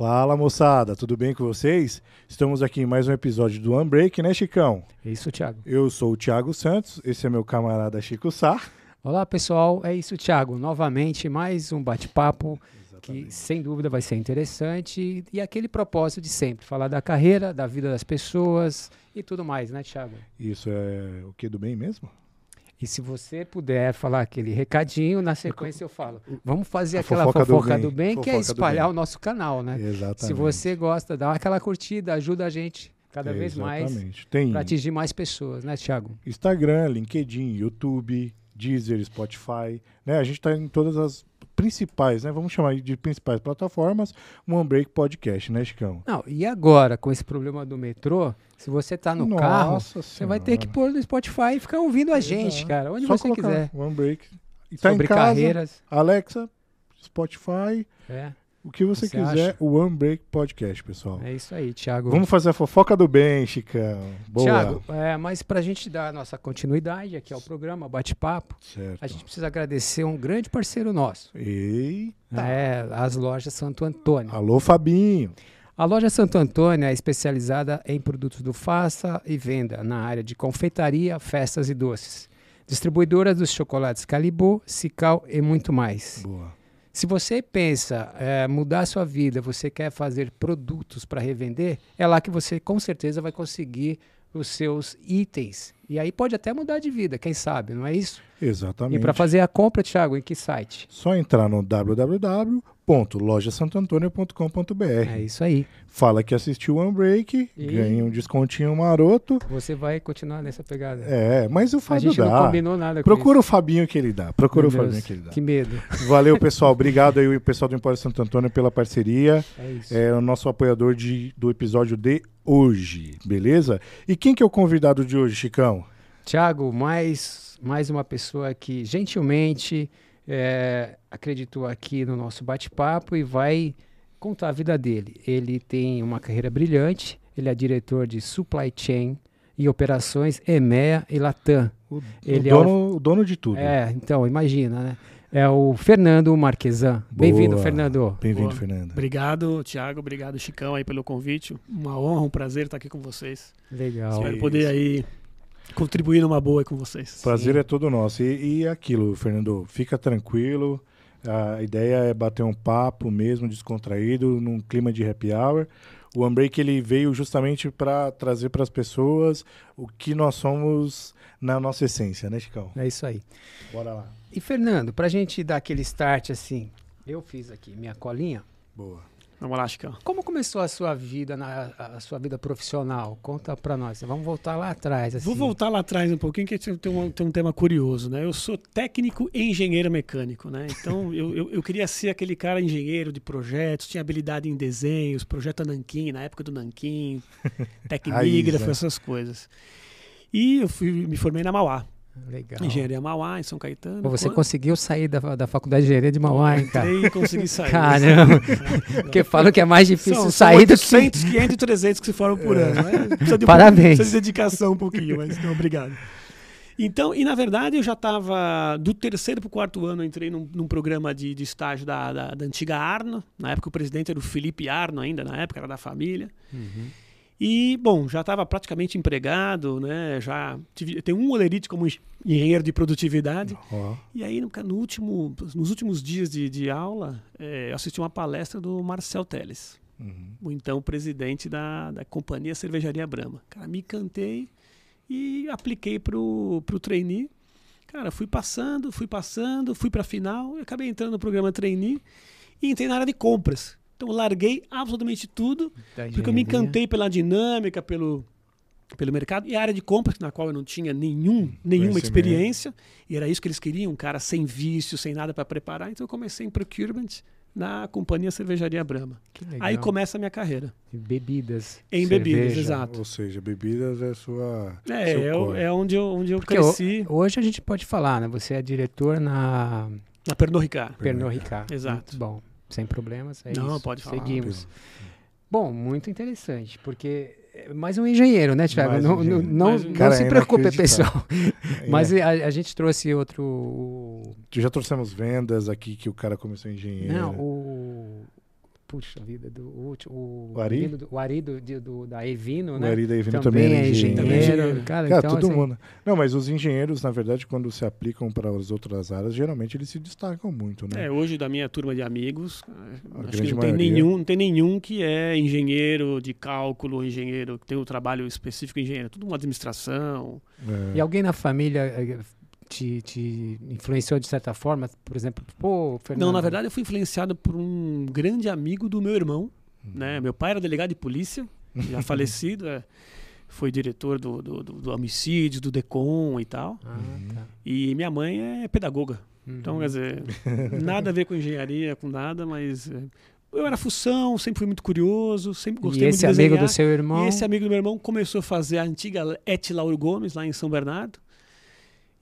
Fala moçada, tudo bem com vocês? Estamos aqui em mais um episódio do Unbreak, né, Chicão? É isso, Thiago. Eu sou o Thiago Santos, esse é meu camarada Chico Sá. Olá, pessoal. É isso, Thiago. Novamente, mais um bate-papo que, sem dúvida, vai ser interessante e aquele propósito de sempre, falar da carreira, da vida das pessoas e tudo mais, né, Thiago? Isso é o que do bem mesmo? E se você puder falar aquele recadinho, na sequência eu falo. Vamos fazer A aquela fofoca fofoca, do do bem. bem, que é Fofoca espalhar bem. o nosso canal, né? Exatamente. Se você gosta, dá aquela curtida, ajuda a gente cada vez mais Exatamente. Para atingir mais pessoas, né, Thiago? Instagram, LinkedIn, YouTube, Deezer, Spotify, né? A gente está em todas as principais, né? Vamos chamar de principais plataformas, um Unbreak Podcast, né, Chicão? Não, e agora, com esse problema do metrô, se você tá no Nossa carro, você vai ter que Senhora. pôr no Spotify e ficar ouvindo a gente, Exato. cara, onde Só você quiser. o Unbreak. E tá Sobre em casa, carreiras. Alexa, Spotify, É, o que você, Você quiser, acha? o Unbreak Podcast, pessoal. é isso aí, Thiago. Vamos fazer a fofoca do bem, Chicão. Boa. Thiago, é, mas pra gente dar a nossa continuidade aqui ao programa, bate-papo, a gente precisa agradecer um grande parceiro nosso. Eita. É, as lojas Santo Antônio. Alô, Fabinho. A loja Santo Antônio é especializada em produtos do faça e venda na área de confeitaria, festas e doces. Distribuidora dos chocolates Calibô, Cical e muito mais. Boa. Se você pensa é, mudar a sua vida, você quer fazer produtos para revender, é lá que você com certeza vai conseguir os seus itens. E aí pode até mudar de vida, quem sabe, não é isso? Exatamente. E para fazer a compra, Thiago, em que site? Só entrar no www.lojasantoantonio.com.br. É isso aí. Fala que assistiu o Unbreak, E- ganha um descontinho maroto. Você vai continuar nessa pegada. É, mas o Fábio gente não dá. combinou nada com Procura isso. o Fabinho que ele dá. Procura Meu o Fabinho Deus, que ele dá. Que medo. Valeu, pessoal. Obrigado aí, o pessoal do Empório Santo Antônio, pela parceria. É isso. É o nosso apoiador de, do episódio de hoje, beleza? E quem que é o convidado de hoje, Chicão? Tiago, mais, mais uma pessoa que gentilmente é, acreditou aqui no nosso bate-papo e vai contar a vida dele. Ele tem uma carreira brilhante, ele é diretor de Supply Chain e Operações EMEA e Latam. O, Ele o é o- dono, o dono de tudo. É, então, imagina, né? É o Fernando Marquesan. Bem-vindo, Boa. Fernando. Bem-vindo. Fernando. Obrigado, Thiago. Obrigado, Chicão, aí pelo convite. Uma honra, um prazer estar aqui com vocês. Legal. Espero Isso. poder aí contribuir numa boa com vocês. Prazer é todo nosso. E, e aquilo, Fernando, fica tranquilo. A ideia é bater um papo mesmo, descontraído, num clima de happy hour. O Unbreak ele veio justamente para trazer para as pessoas o que nós somos na nossa essência, né, Chicão? É isso aí. Bora lá. E, Fernando, pra gente dar aquele start assim, eu fiz aqui minha colinha. Boa. Vamos lá, Chicão. Como começou a sua vida, na, a sua vida profissional? Conta pra nós. Vamos voltar lá atrás. Assim. Vou voltar lá atrás um pouquinho, que tem um, tem um tema curioso, né? Eu sou técnico e engenheiro mecânico, né? Então, eu, eu, eu queria ser aquele cara engenheiro de projetos, tinha habilidade em desenhos, projeto Nanquim, na época do Nanquim, tecnígrafo, né? essas coisas. E eu fui, me formei na Mauá, Legal. Engenharia Mauá, em São Caetano. Pô, você Quando- conseguiu sair da, da faculdade de engenharia de Mauá, hein, cara? Entrei consegui sair. Caramba. Porque falam que é mais difícil São, sair do são que... 800, 500 e 300 que se formam por ano. Né? Precisa de um Parabéns. pouquinho- Precisa de dedicação um pouquinho, mas não, obrigado. Então, e na verdade eu já estava do terceiro para o quarto ano, eu entrei num, num programa de, de estágio da, da, da antiga Arno. Na época o presidente era o Felipe Arno ainda, na época era da família. Uhum. E, bom, já estava praticamente empregado, né? Já tive, tenho um olerite como engenheiro de produtividade. Ó, E aí, no, no último, nos últimos dias de, de aula, eh, eu assisti uma palestra do Marcel Teles, uhum. o então presidente da, da companhia Cervejaria Brahma. Cara, me encantei e apliquei pro, pro trainee. Cara, fui passando, fui passando, fui para final, e acabei entrando no programa trainee e entrei na área de compras. Então, eu larguei absolutamente tudo Da porque eu me encantei pela dinâmica, pelo, pelo mercado e a área de compras, na qual eu não tinha nenhum, nenhuma experiência, e era isso que eles queriam, um cara sem vício, sem nada para preparar. Então eu comecei em procurement na companhia Cervejaria Brahma. Aí começa a minha carreira. Bebidas. Em bebidas, cerveja. exato. Ou seja, bebidas é sua. É, seu é, é onde eu, onde eu Porque cresci, ho- hoje a gente pode falar, né? Você é diretor na na Pernod Ricard. Pernod Ricard. Exato. Muito bom. Sem problemas, é Não, isso. pode falar. Seguimos. Bom, muito interessante, porque é mais um engenheiro, né, um Não, não, não, Cara, se é preocupe, pessoal. É, Mas a, a gente trouxe outro. Já trouxemos vendas aqui que o cara começou engenheiro. Não, o. puxa vida, do último. O Ari? menino do- O Ari do, de- do- da Evino, O né? Ari da Evino também, também, é engenheiro. Também é engenheiro. Cara, Cara, então, todo assim, mundo. Não, mas os engenheiros, na verdade, quando se aplicam para as outras áreas, geralmente eles se destacam muito, né? É, hoje da minha turma de amigos, A acho que não tem, nenhum, não tem nenhum que é engenheiro de cálculo, engenheiro que tem um trabalho específico em engenheiro, tudo uma administração. É. E alguém na família eh, te, te influenciou de certa forma? Por exemplo, pô, Fernando. Não, na verdade eu fui influenciado por um grande amigo do meu irmão, Uhum. né? Meu pai era delegado de polícia, já falecido, é, foi diretor do, do, do, do homicídio, do DECOM e tal. Ah, tá. E minha mãe é pedagoga. Então, Uhum. quer dizer, nada a ver com engenharia, com nada, mas eh, eu era fução, sempre fui muito curioso, sempre gostei e muito esse de amigo desenhar. do seu irmão. E esse amigo do meu irmão começou a fazer a antiga Et Lauro Gomes, lá em São Bernardo.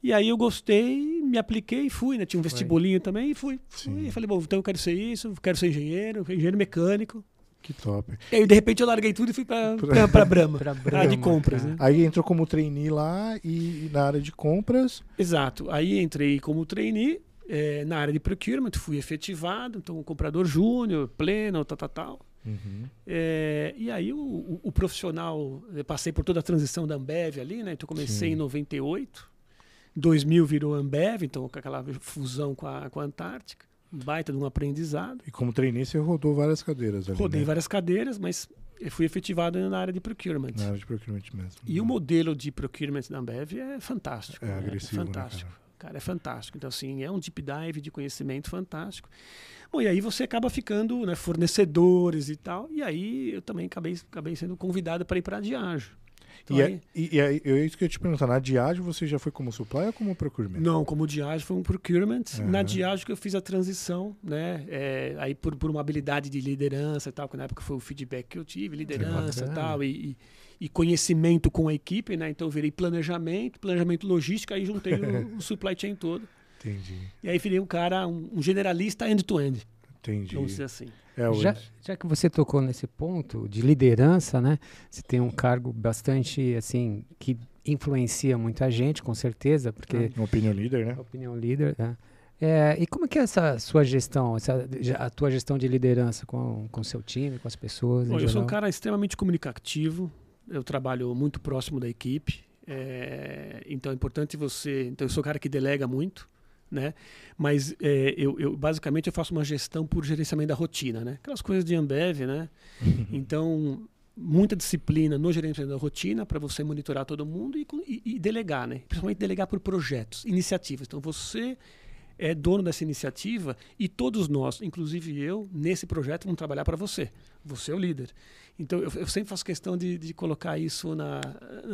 E aí eu gostei, me apliquei e fui, né? Tinha um Foi. vestibulinho também e fui. Fui. E falei, bom, então eu quero ser isso, quero ser engenheiro, engenheiro mecânico. Que top. E aí, de repente, eu larguei tudo e fui pra, pra, pra Brahma. Pra área de Brahma, compras, né? Aí entrou como trainee lá e, e na área de compras. Exato. Aí entrei como trainee eh, na área de procurement, fui efetivado, então comprador júnior, pleno, tal, tal, tal. Uhum. É, e aí o, o- o profissional, eu passei por toda a transição da Ambev ali, né? Então comecei Sim. em 98, 2000 virou Ambev, então com aquela fusão com a, com a Antártica, baita de um aprendizado. E como trainee você rodou várias cadeiras ali, Rodei né? várias cadeiras, mas eu fui efetivado na área de procurement. Na área de procurement mesmo. E o modelo de procurement da Ambev é fantástico. É né? agressivo, né, fantástico. cara? Cara, é fantástico. Então, assim, é um deep dive de conhecimento fantástico. Bom, e aí você acaba ficando, né, fornecedores e tal. E aí eu também acabei, acabei sendo convidado para ir para a Diageo. Então, E, aí- é, e, eu é isso que eu ia te perguntar. Na Diageo você já foi como supply ou como procurement? Não, como Diageo foi um procurement. Aham. Na Diageo que eu fiz a transição, né? É, aí por, por uma habilidade de liderança e tal, que na época foi o feedback que eu tive, liderança e tal, e, e, e conhecimento com a equipe, né? Então eu virei planejamento, planejamento logístico, aí juntei o, o supply chain todo. Entendi, E aí virei um cara, um, um generalista end-to-end, entendi. vamos dizer assim. É, hoje. Já, já que você tocou nesse ponto de liderança, né? Você tem um cargo bastante, assim, que influencia muita gente, com certeza, porque Um opinion leader, né? é opinião líder, né? É, e como é que é essa sua gestão, essa, a tua gestão de liderança com o seu time, com as pessoas? em Bom, eu sou um geral? cara extremamente comunicativo, eu trabalho muito próximo da equipe, é, então é importante você. Então eu sou um cara que delega muito, né? Mas é, eu, eu basicamente eu faço uma gestão por gerenciamento da rotina, né? Aquelas coisas de Ambev, né? Então muita disciplina no gerenciamento da rotina para você monitorar todo mundo e, e- e delegar, né? Principalmente delegar por projetos, iniciativas. Então você é dono dessa iniciativa e todos nós, inclusive eu, nesse projeto vamos trabalhar para você. Você é o líder. Então eu, eu sempre faço questão de, de colocar isso na,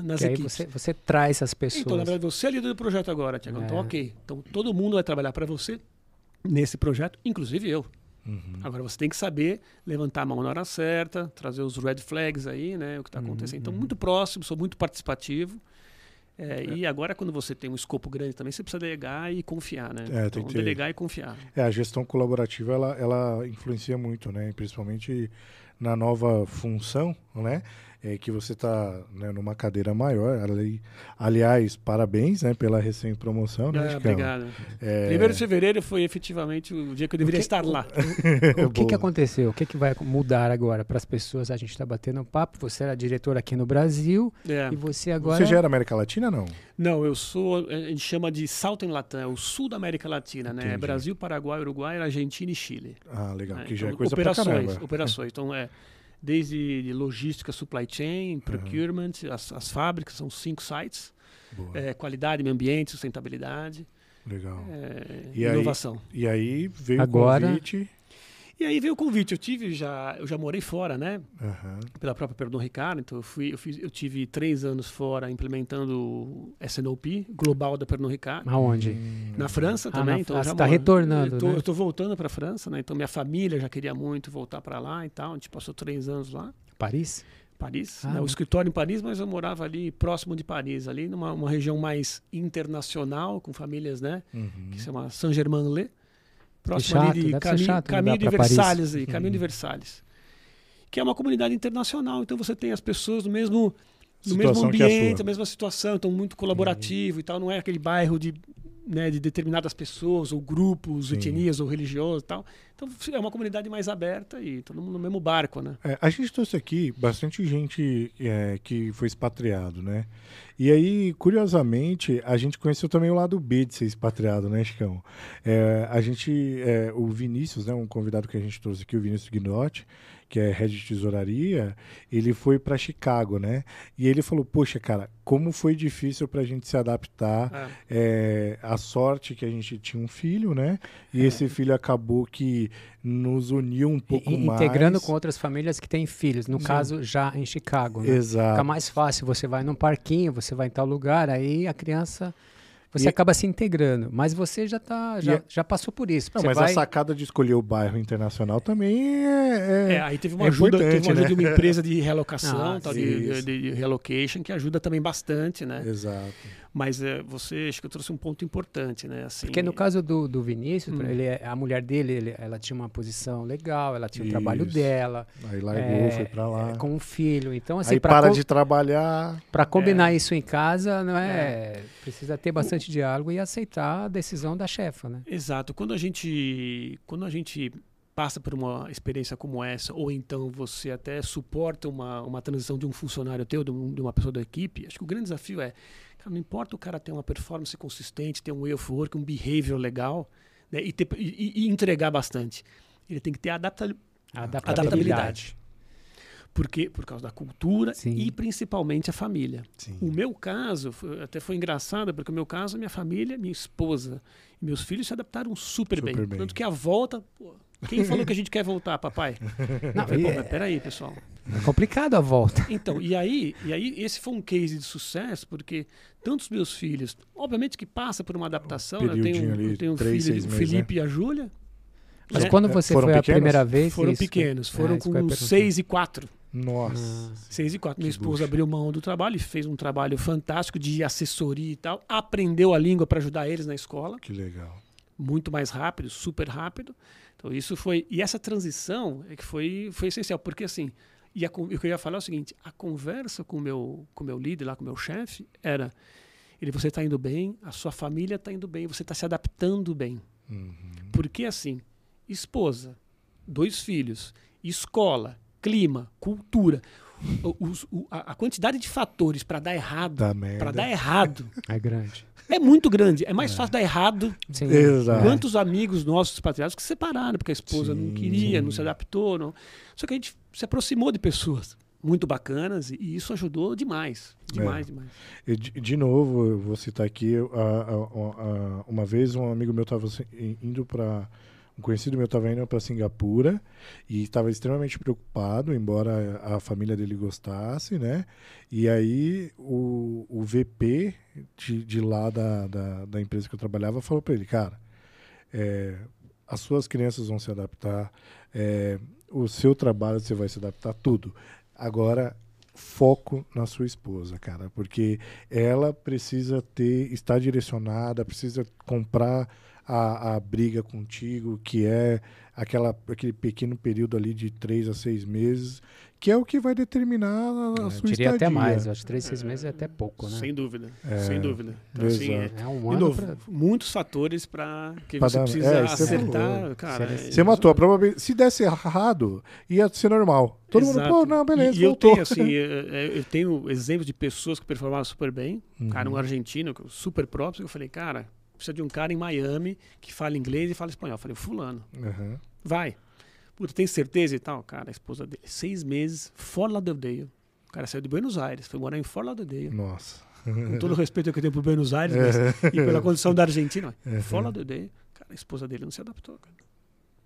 nas Que aí equipes. você, você traz as pessoas. Então, na verdade, você é líder do projeto agora, Tiago. Então, É. ok. Então todo mundo vai trabalhar para você nesse projeto, inclusive eu. Uhum. Agora você tem que saber levantar a mão na hora certa, trazer os red flags aí, né? O que está Uhum, acontecendo. Então, uhum. muito próximo, sou muito participativo. É, E agora, quando você tem um escopo grande também, você precisa delegar e confiar, né? É, tem então, delegar e confiar. É, a gestão colaborativa ela, ela influencia muito, né? Principalmente na nova função, né? É que você está numa cadeira maior. Ali, aliás, parabéns né, pela recém-promoção, né, Chicão? obrigado. É, Primeiro de fevereiro foi efetivamente o dia que eu deveria que- estar lá. O que, que aconteceu? O que, que vai mudar agora para as pessoas? A gente está batendo um papo. Você era diretor aqui no Brasil É. e você agora. Você já era América Latina, não? Não, eu sou, a gente chama de Southern Latam, é o sul da América Latina, né? Entendi. Brasil, Paraguai, Uruguai, Argentina e Chile. Ah, legal. né? que já é Então, coisa operações, pra caramba. operações. Então é desde de logística, supply chain, procurement, as, as fábricas são cinco sites, é, qualidade, meio ambiente, sustentabilidade, legal. é, E aí- inovação. E aí veio Agora- o convite. E aí veio o convite. Eu tive já, eu já morei fora, né? Aham. Pela própria Perdão Ricardo. Então eu fui, eu fiz, eu tive três anos fora implementando o SNOP global da Perdão Ricardo. Aonde? Hum, Na França Ah, também, na- então ah, tá moro- retornando, eu tô, né? eu tô voltando para a França, né? Então minha família já queria muito voltar para lá e tal. A gente passou três anos lá, Paris? Paris, Ah, né? o né? escritório em Paris, mas eu morava ali próximo de Paris, ali numa uma região mais internacional, com famílias, né? Uhum. Que se chama Saint-Germain-en-Laye, próximo chato, ali de Cami chato Caminho de Paris. Versalhes, aí, Caminho de Uhum. Versalhes, que é uma comunidade internacional. Então você tem as pessoas no mesmo no mesmo é a ambiente, sua. a mesma situação, então muito colaborativo e tal. Não é aquele bairro de né, de determinadas pessoas, ou grupos, Sim. etnias, ou religiosos e tal. Então é uma comunidade mais aberta e todo mundo no mesmo barco, né? É, a gente trouxe aqui bastante gente é, que foi expatriado, né? E aí, curiosamente, a gente conheceu também o lado B de ser expatriado, né, Chicão? É, a gente, é, o Vinícius, né, um convidado que a gente trouxe aqui, o Vinícius Guinotti, que é head de tesouraria, ele foi para Chicago, né? E ele falou: Poxa, cara, como foi difícil para a gente se adaptar. É. É, a sorte que a gente tinha um filho, né? E esse filho acabou que nos uniu um pouco E- mais. integrando com outras famílias que têm filhos, no Sim. caso já em Chicago. Né? Exato. Fica mais fácil, você vai num parquinho, você vai em tal lugar, aí a criança. Você E- acaba se integrando, mas você já tá, já, E- já passou por isso. Não, você mas vai... a sacada de escolher o bairro internacional também é. É, aí teve uma é ajuda, teve uma ajuda né? de uma empresa de relocação, Ah, tal, de, de, de relocation, que ajuda também bastante, né? Exato. Mas é, você, acho que eu trouxe um ponto importante, né? Assim, Porque no caso do, do Vinícius, Hum. ele, é- a mulher dele, ele- ela tinha uma posição legal, ela tinha o trabalho dela, Aí largou, É, foi pra lá. é, com um filho. Então, assim, Aí para para de trabalhar. combinar É. isso em casa, não é, Precisa ter bastante diálogo e aceitar a decisão da chefa, né? Exato. Quando a gente, quando a gente passa por uma experiência como essa, ou então você até suporta uma, uma transição de um funcionário teu, de, um- de uma pessoa da equipe, acho que o grande desafio é, cara, não importa o cara ter uma performance consistente, ter um way of work, um behavior legal, né, e, ter- e- e entregar bastante. Ele tem que ter adapta, Adaptabilidade. adaptabilidade. Porque, por causa da cultura Sim. e principalmente a família. Sim. O meu caso foi- até foi engraçado, porque o meu caso, minha família, minha esposa e meus filhos se adaptaram super, Super bem. bem. Tanto que a volta. pô, quem falou que a gente quer voltar, papai? Não, falei, pô, é- mas peraí, pessoal. É complicado a volta. Então, e aí, e aí esse foi um case de sucesso, porque tantos meus filhos, obviamente que passa por uma adaptação, né? eu tenho, ali, eu tenho um três, filho, o meses, Felipe e a Júlia. Mas né? quando É, você foram foi a pequenos? primeira vez. Foram isso, pequenos, é, foram ia com perguntar. 6 e 4. Nossa. Ah. 6 e 4. Minha esposa luxo. abriu mão do trabalho e fez um trabalho fantástico de assessoria e tal. Aprendeu a língua para ajudar eles na escola, Que legal. muito mais rápido, super rápido. Então isso foi e essa transição é que foi foi essencial, porque assim, e a o que eu ia falar é o seguinte, a conversa com o meu com meu líder lá, com o meu chefe, era ele você está indo bem, a sua família está indo bem, você está se adaptando bem. Uhum. Porque assim, esposa, dois filhos, escola, clima, cultura, os- o- a, a quantidade de fatores para dar errado, para dar errado, É grande. é muito grande. É mais fácil dar errado. Sim. Exato. Quantos amigos nossos expatriados que se separaram porque a esposa não Sim, queria, não se adaptou, não. Só que a gente se aproximou de pessoas muito bacanas e, isso ajudou demais, demais, demais. E de, de novo, eu vou citar aqui, eu, a- a- a- uma vez um amigo meu estava indo para um conhecido meu estava indo para Singapura e estava extremamente preocupado, embora a família dele gostasse, né? E aí o, o VP de, de lá da, da, da empresa que eu trabalhava falou para ele, cara, é, as suas crianças vão se adaptar, é, o seu trabalho você vai se adaptar, tudo. Agora, foco na sua esposa, cara, porque ela precisa ter, estar direcionada, precisa comprar a, a briga contigo, que é aquela, aquele pequeno período ali de três a seis meses, que é o que vai determinar a, a Eu sua diria estadia. até mais. Eu acho que três, seis meses é até pouco, né? Sem dúvida, É, sem dúvida. Então, assim, é-. É um ano novo, pra... muitos fatores para que Pra você dar- precisa é, você acertar, cara. Você- é- Você matou a probabilidade. Se desse errado, ia ser normal. Todo mundo, Exato. pô, não, beleza, E, e eu tenho, assim, eu, eu tenho exemplos de pessoas que performaram super bem. Um cara, um Uhum. argentino, super próprio, eu falei, cara, precisa de um cara em Miami que fala inglês e fala espanhol. Eu falei, fulano, Uhum. vai. Puta, tem certeza e tal? Cara, a esposa dele, seis meses, Fort Lauderdale. O cara saiu de Buenos Aires, foi morar em Fort Lauderdale. Nossa. Com todo o respeito que eu tenho por Buenos Aires, mas, e pela condição da Argentina. Uhum. Fort Lauderdale, cara, a esposa dele não se adaptou, cara.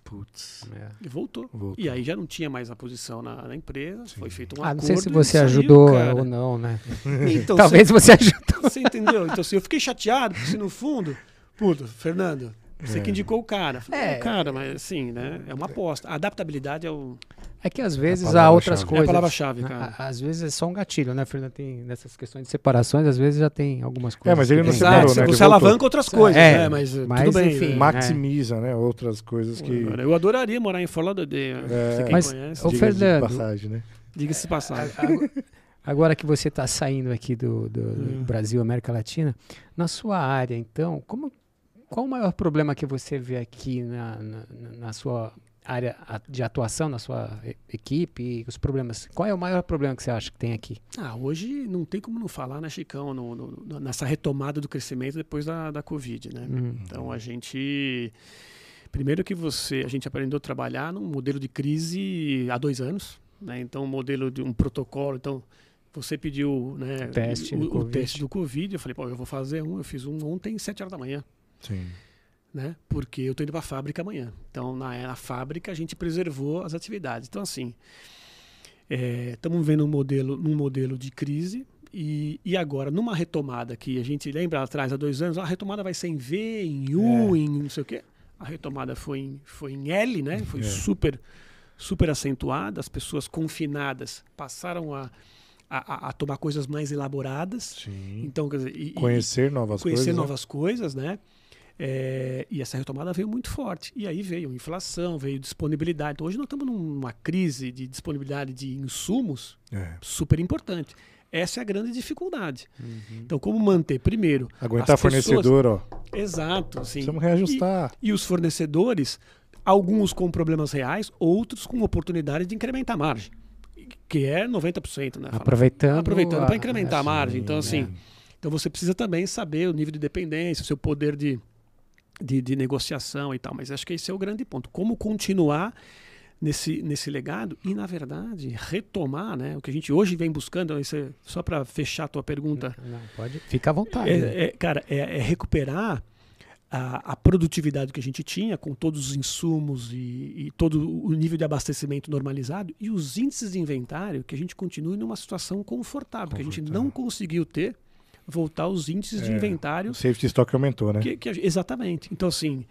Putz. É. E voltou. Voltou. E aí já não tinha mais a posição na, na empresa, Sim. foi feito um Ah, não acordo. sei se você saiu, ajudou cara. ou não, né? Então, Talvez você ajudou. Você entendeu? Então, assim, eu fiquei chateado, porque no fundo, puta, Fernando, você É. que indicou o cara. Falei, É. é, cara, mas assim, né? É uma aposta. A adaptabilidade é, o, É que às vezes há outras É a é a coisas. palavra-chave, né? cara. Às vezes é só um gatilho, né, Fernando? Tem nessas questões de separações, às vezes já tem algumas coisas. mas ele que não tem- separou, Exato, né? Você alavanca outras coisas, É, né? Mas, mas, tudo bem. enfim, é. Maximiza, né? Outras coisas que. Eu adoraria morar em Fort Lauderdale. É. Você quem Mas, conhece, ô, de Fernando, passagem, né? diga-se de passagem. Agora- Agora que você está saindo aqui do, do- do Hum. Brasil, América Latina, na sua área, então, como, qual o maior problema que você vê aqui na, na, na sua área de atuação, na sua equipe, os problemas? Qual é o maior problema que você acha que tem aqui? Ah, hoje não tem como não falar, né, Chicão, no, no, nessa retomada do crescimento depois da, da Covid, né? Uhum. Então a gente. Primeiro que você, a gente aprendeu a trabalhar num modelo de crise há dois anos, né? Então um modelo de um protocolo, então você pediu né, teste o, o teste do Covid. Eu falei, pô, eu vou fazer um. Eu fiz um ontem, sete horas da manhã. Sim. Né? Porque eu estou indo para a fábrica amanhã. Então, na, na fábrica, a gente preservou as atividades. Então, assim, estamos é, vendo um modelo, num modelo de crise. E, e agora, numa retomada que a gente lembra atrás, há dois anos, a retomada vai ser em V, em U, é. em não sei o quê. A retomada foi em, foi em L, né? Foi é. super, super acentuada. As pessoas confinadas passaram a a, a, tomar coisas mais elaboradas. Sim. Então, dizer, e, conhecer novas conhecer coisas. Conhecer né? novas né? coisas, né? É, e essa retomada veio muito forte. E aí veio inflação, veio disponibilidade. Então, hoje nós estamos numa crise de disponibilidade de insumos é. super importante. Essa é a grande dificuldade. Uhum. Então, como manter, primeiro. Aguentar fornecedor, ó. Exato. Sim. Precisamos reajustar. E, e, os fornecedores, alguns com problemas reais, outros com oportunidade de incrementar a margem que é 90%, né? Aproveitando. Aproveitando para incrementar a margem. Então, assim, é. então você precisa também saber o nível de dependência, o seu poder de, de, de, negociação e tal. Mas acho que esse é o grande ponto. Como continuar nesse, nesse legado e, na verdade, retomar né, o que a gente hoje vem buscando. Isso é, só para fechar a tua pergunta. Não, pode. Fica à vontade. É, é, cara, é, é recuperar a, a, produtividade que a gente tinha, com todos os insumos e, e, todo o nível de abastecimento normalizado, e os índices de inventário, que a gente continue numa situação confortável, que a gente não conseguiu ter, voltar aos índices é, de inventário. O safety stock aumentou, né? Que, que, exatamente. Então, assim,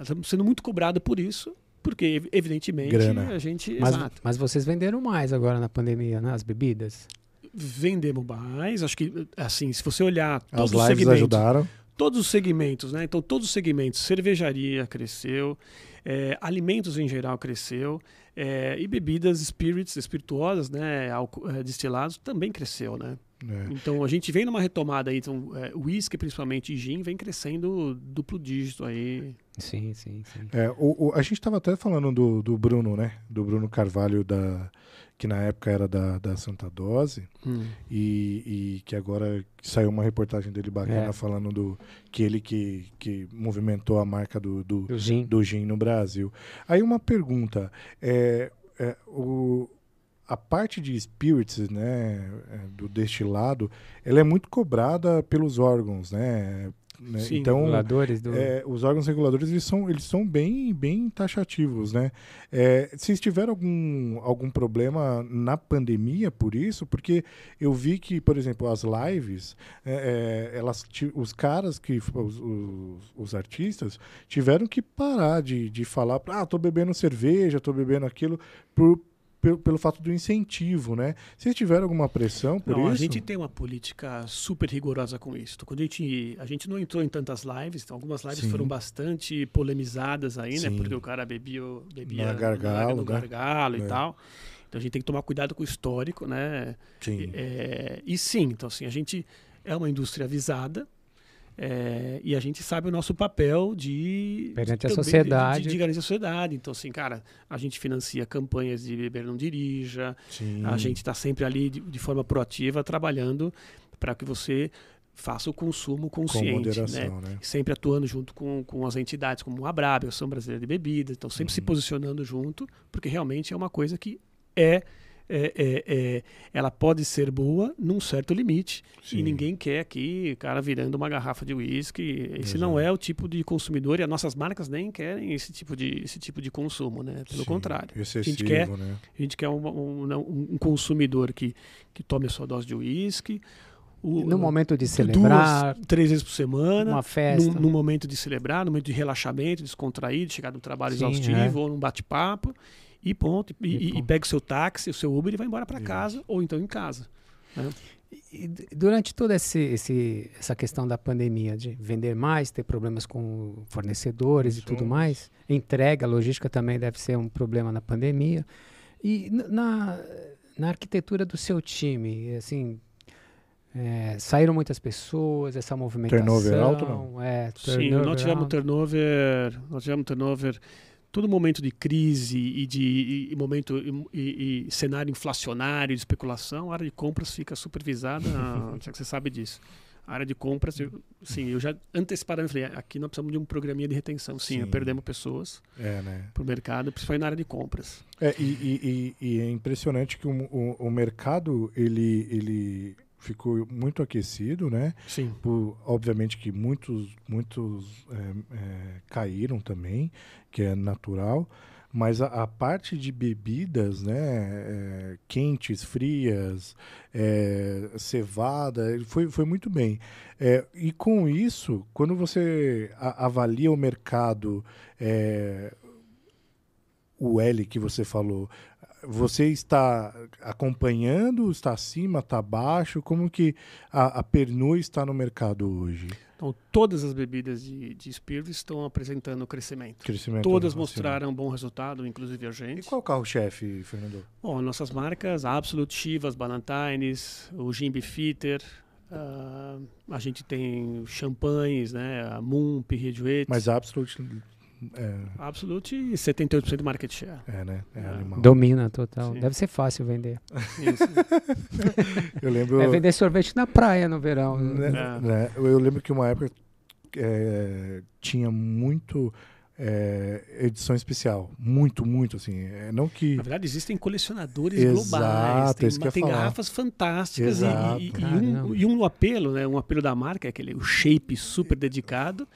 estamos sendo muito cobrado por isso, porque, evidentemente, Grana. a gente. Mas, exato. mas vocês venderam mais agora na pandemia, né? As bebidas? Vendemos mais. Acho que, assim, se você olhar todos As lives os segmentos, ajudaram todos os segmentos, né? Então, todos os segmentos, cervejaria cresceu, é, alimentos em geral cresceu, é, e bebidas, spirits, espirituosas, né? É, destilados, também cresceu, né? É. Então a gente vem numa retomada aí, então é, whisky principalmente e gin vem crescendo duplo dígito aí. Sim, sim, sim. É, o, o, a gente estava até falando do, do Bruno, né? Do Bruno Carvalho da que na época era da, da Santa Dose, hum. e, e, que agora saiu uma reportagem dele bacana é. falando do que ele que, que movimentou a marca do, do, do, gin. do gin no Brasil. Aí uma pergunta, é, é, o, a parte de spirits, né, é, do destilado, ela é muito cobrada pelos órgãos, né? Né? Sim, então, reguladores do... é, os órgãos reguladores eles são, eles são bem, bem taxativos. Né? É, se tiver algum, algum problema na pandemia por isso, porque eu vi que, por exemplo, as lives, é, é elas, os caras, que os, os, os, artistas, tiveram que parar de, de falar, ah, tô bebendo cerveja, tô bebendo aquilo, por, pelo, pelo fato do incentivo, né? Vocês tiveram alguma pressão por não, isso? A gente tem uma política super rigorosa com isso. Quando a gente, a gente não entrou em tantas lives, então algumas lives Sim. foram bastante polemizadas aí, né? Sim. né? Porque o cara bebia, bebia no gargalo, no gargalo né? e é. tal. Então a gente tem que tomar cuidado com o histórico, né? Sim. É, e sim, então assim, a gente é uma indústria avisada, é, e a gente sabe o nosso papel de. Perante a sociedade. De, de, a sociedade. Então, assim, cara, a gente financia campanhas de beber não dirija. Sim. A gente está sempre ali de, forma proativa trabalhando para que você faça o consumo consciente. Com moderação, né? né? Sempre atuando junto com, com as entidades como a Abrab, a Ação Brasileira de Bebidas. Então, sempre uhum. se posicionando junto, porque realmente é uma coisa que é é, é, é, ela pode ser boa num certo limite. Sim. E ninguém quer aqui, cara, virando uma garrafa de uísque. Esse Exato. não é o tipo de consumidor e as nossas marcas nem querem esse tipo de, esse tipo de consumo, né? Pelo Sim, contrário. Excessivo, a gente quer, né? a gente quer um, um, um consumidor que, que tome a sua dose de uísque. no momento de celebrar. Duas, três vezes por semana. Uma festa. No, momento de celebrar, no momento de relaxamento, descontraído, chegar no trabalho Sim, exaustivo é. ou num bate-papo e ponto. E, e, e pega o seu táxi, o seu Uber e vai embora para casa ou então em casa. Né? E durante toda esse, esse, essa questão da pandemia, de vender mais, ter problemas com fornecedores Isso. e tudo mais, entrega, logística também deve ser um problema na pandemia. E na, na arquitetura do seu time, assim, É, saíram muitas pessoas, essa movimentação. Turnover alto, não? É, Sim, não turnover tivemos alto. turnover, nós tivemos turnover todo momento de crise e de e- momento e, e- cenário inflacionário de especulação, a área de compras fica supervisada, já que você sabe disso. A área de compras, eu, sim, eu já antecipadamente falei, aqui nós precisamos de um programinha de retenção. Sim, Sim. perdemos pessoas É, né? para o mercado, principalmente na área de compras. É, e- e é impressionante que o, o- o mercado ele, ele ficou muito aquecido, né? Sim. Por- obviamente que muitos, muitos é, é, caíram também, que é natural. Mas a, a parte de bebidas, né, é, quentes, frias, é, cevada, foi, foi muito bem. É, e com isso, quando você a- avalia o mercado, é, o L que você falou, você está acompanhando, está acima, está abaixo? Como que a, a Pernod está no mercado hoje? Então, todas as bebidas de, de espírito estão apresentando crescimento. Crescimento Todas mostraram um bom resultado, inclusive a E gente. qual é o carro-chefe, Fernando? Bom, nossas marcas, Absolute, Chivas, Ballantines, o Jim Beefeater, ah, a gente tem champanhes, né, a Moon, Perrier Mas Absolute é, Absolute e 78% de market share. é, né? É É. Domina total. Sim. Deve ser fácil vender. Isso. Eu lembro. É vender sorvete na praia no verão. né, É. né, eu lembro que uma época é, tinha muito é, edição especial. Muito, muito, assim. É, não que. Na verdade, existem colecionadores Exato, globais. Tem, ia tem garrafas fantásticas e- Exato. e, e um, e um apelo, né? Um apelo da marca, é aquele o shape super dedicado,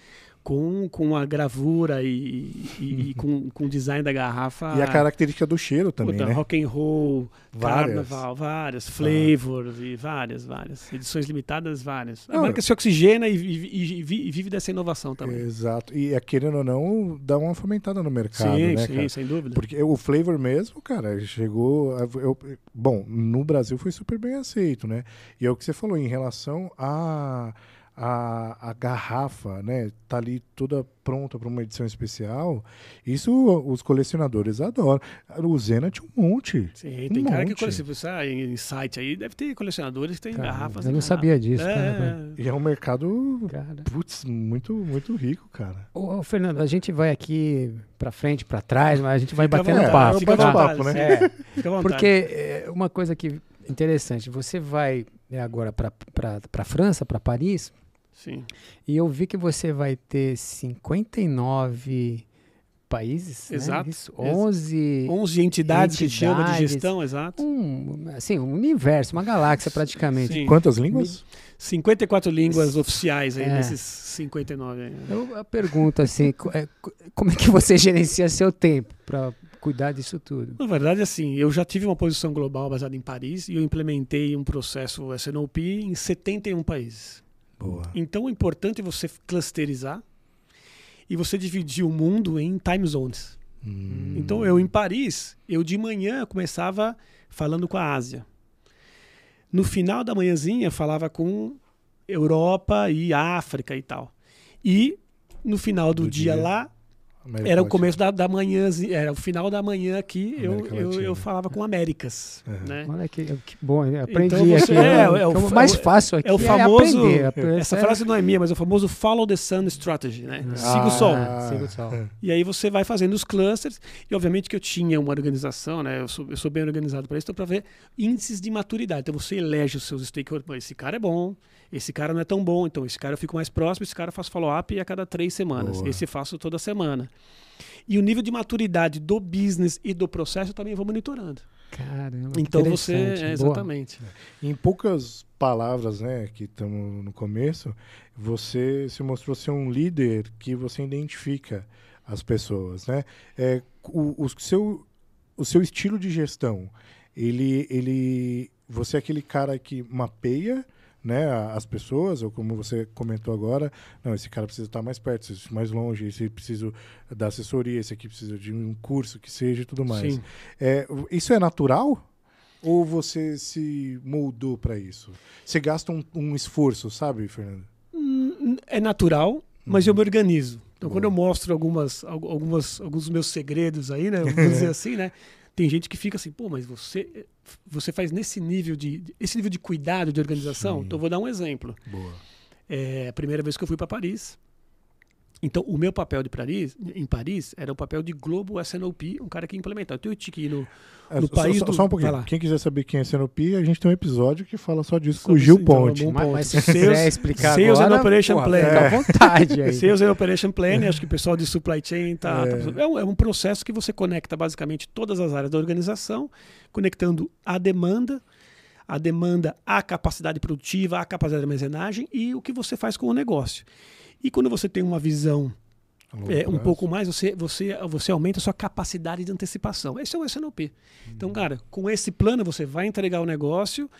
com, com a gravura e, e- e com, com o design da garrafa. E a característica do cheiro também, Puta, né? Rock and roll, Várias. carnaval, várias, flavor e várias, várias. Edições limitadas, várias. A Não, marca se oxigena e, e vi- vive dessa inovação também. Exato. E é, querendo ou não, dá uma fomentada no mercado, sim, né, sim, cara? sem dúvida. Porque o flavor mesmo, cara, chegou. a- eu- bom, no Brasil foi super bem aceito, né? E é o que você falou em relação a. A, a garrafa, né? Tá ali toda pronta para uma edição especial. Isso os colecionadores adoram. O Zena tinha um monte. Sim, Um tem cara que monte. coleciona. Você vai em site aí, deve ter colecionadores que tem Caramba, garrafas. eu não garrafas. sabia disso, É, cara. E é um mercado, Cara. putz, muito, muito rico, cara. Ô, ô, Fernando, a gente vai aqui pra frente, pra trás, mas a gente vai Fica batendo papo. fica tá? vontade, né? É, porque é, uma coisa que interessante, você vai né, agora para para França, para Paris, Sim. e eu vi que você vai ter 59 países, né? Exato. Isso, Ex- 11 11 entidades, que chama de Entidades. gestão, exato. um, assim, um universo, uma galáxia praticamente. Sim. Quantas línguas? 54 línguas oficiais aí É. nesses 59 aí. Eu, eu pergunto assim, é, co- como é que você gerencia seu tempo para cuidar disso tudo? Na verdade, assim, eu já tive uma posição global baseada em Paris e eu implementei um processo SNOP em 71 países. Boa. Então, o importante é você clusterizar e você dividir o mundo em time zones. Hum. Então, eu em Paris, eu de manhã começava falando com a Ásia. No final da manhãzinha, falava com Europa e África e tal. E no final do, Do dia, dia. lá, América era o começo da, da manhã, era o final da manhã aqui, eu, eu, eu falava com Américas. Uhum. Né? Olha que, que bom, eu aprendi Então você- aqui. é, né? é o fa- mais fácil aqui é o famoso- aprender. Essa É- frase não é minha, mas é o famoso follow the sun strategy, né? Siga o sol. Ah, siga o sol. E aí você vai fazendo os clusters, e obviamente que eu tinha uma organização, né? Eu sou, eu sou bem organizado para isso, então para ver índices de maturidade. Então você elege os seus stakeholders. Esse cara é bom, esse cara não é tão bom, então esse cara eu fico mais próximo, esse cara eu faço follow-up a cada três semanas. Boa. Esse eu faço toda semana. E o nível de maturidade do business e do processo eu também vou monitorando. Caramba, que Então você. É, Boa. exatamente. Em poucas palavras, né, que estamos no começo, você se mostrou ser um líder que você identifica as pessoas, né? É, o, o seu, o seu estilo de gestão, ele, ele, você é aquele cara que mapeia, né, as pessoas, ou como você comentou agora, não, esse cara precisa estar mais perto, mais longe, esse precisa da assessoria, esse aqui precisa de um curso que seja e tudo mais. Sim. É, isso é natural? Ou você se moldou para isso? Você gasta um, um esforço, sabe, Fernando? Hum, É natural, mas eu me organizo. Então, quando eu mostro algumas, al- algumas, alguns dos meus segredos aí, né? Vamos dizer assim, né? tem gente que fica assim, pô, mas você você faz nesse nível de esse nível de cuidado de organização. Sim. Então eu vou dar um exemplo. Boa. É a primeira vez que eu fui para Paris. Então, o meu papel de Paris, em Paris era o papel de Globo SNOP, um cara que implementar. Então, eu tinha que ir no, É, No só, país só- do- só um pouquinho. Quem quiser saber quem é Senopi, a gente tem um episódio que fala só disso com o Sobre Gil então, Ponte. é bom Mas, mas se Sales- quiser explicar Sales agora, and Operation porra, Plan. fica à vontade aí. Sales and Operation Planning, acho que o pessoal de supply chain tá. É. tá- É, um, é um processo que você conecta basicamente todas as áreas da organização, conectando a demanda, a demanda à capacidade produtiva, à capacidade de armazenagem e o que você faz com o negócio. E quando você tem uma visão é, um pouco mais, você, você, você aumenta a sua capacidade de antecipação. Esse é o SNOP. Uhum. Então, cara, com esse plano você vai entregar o negócio,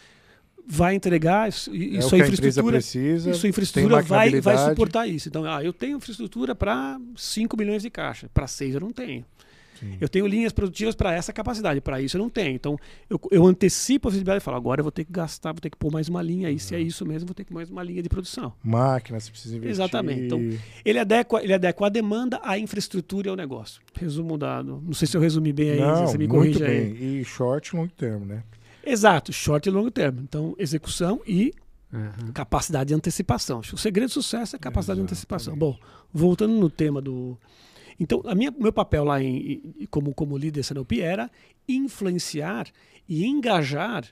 vai entregar isso- e É sua empresa infraestrutura. precisa. E sua infraestrutura vai, vai suportar isso. Então, ah, eu tenho infraestrutura para 5 milhões de caixa, para 6 eu não tenho. Sim. Eu tenho linhas produtivas para essa capacidade, para isso eu não tenho. Então, eu, eu antecipo a visibilidade e falo, agora eu vou ter que gastar, vou ter que pôr mais uma linha aí. Se é isso mesmo, vou ter que pôr mais uma linha de produção. Máquina, você precisa investir. Exatamente. Então, Ele adequa, ele adequa a demanda, a infraestrutura e ao negócio. Resumo dado. Não sei se eu resumi bem aí, Não, você me muito corrige aí. bem. E short e long term, né? Exato, short e longo termo. Então, execução e Aham. capacidade de antecipação. O segredo do sucesso é capacidade de antecipação. Exatamente. Bom, voltando no tema do. Então, a minha, meu papel lá em, como, como líder SNOP era influenciar e engajar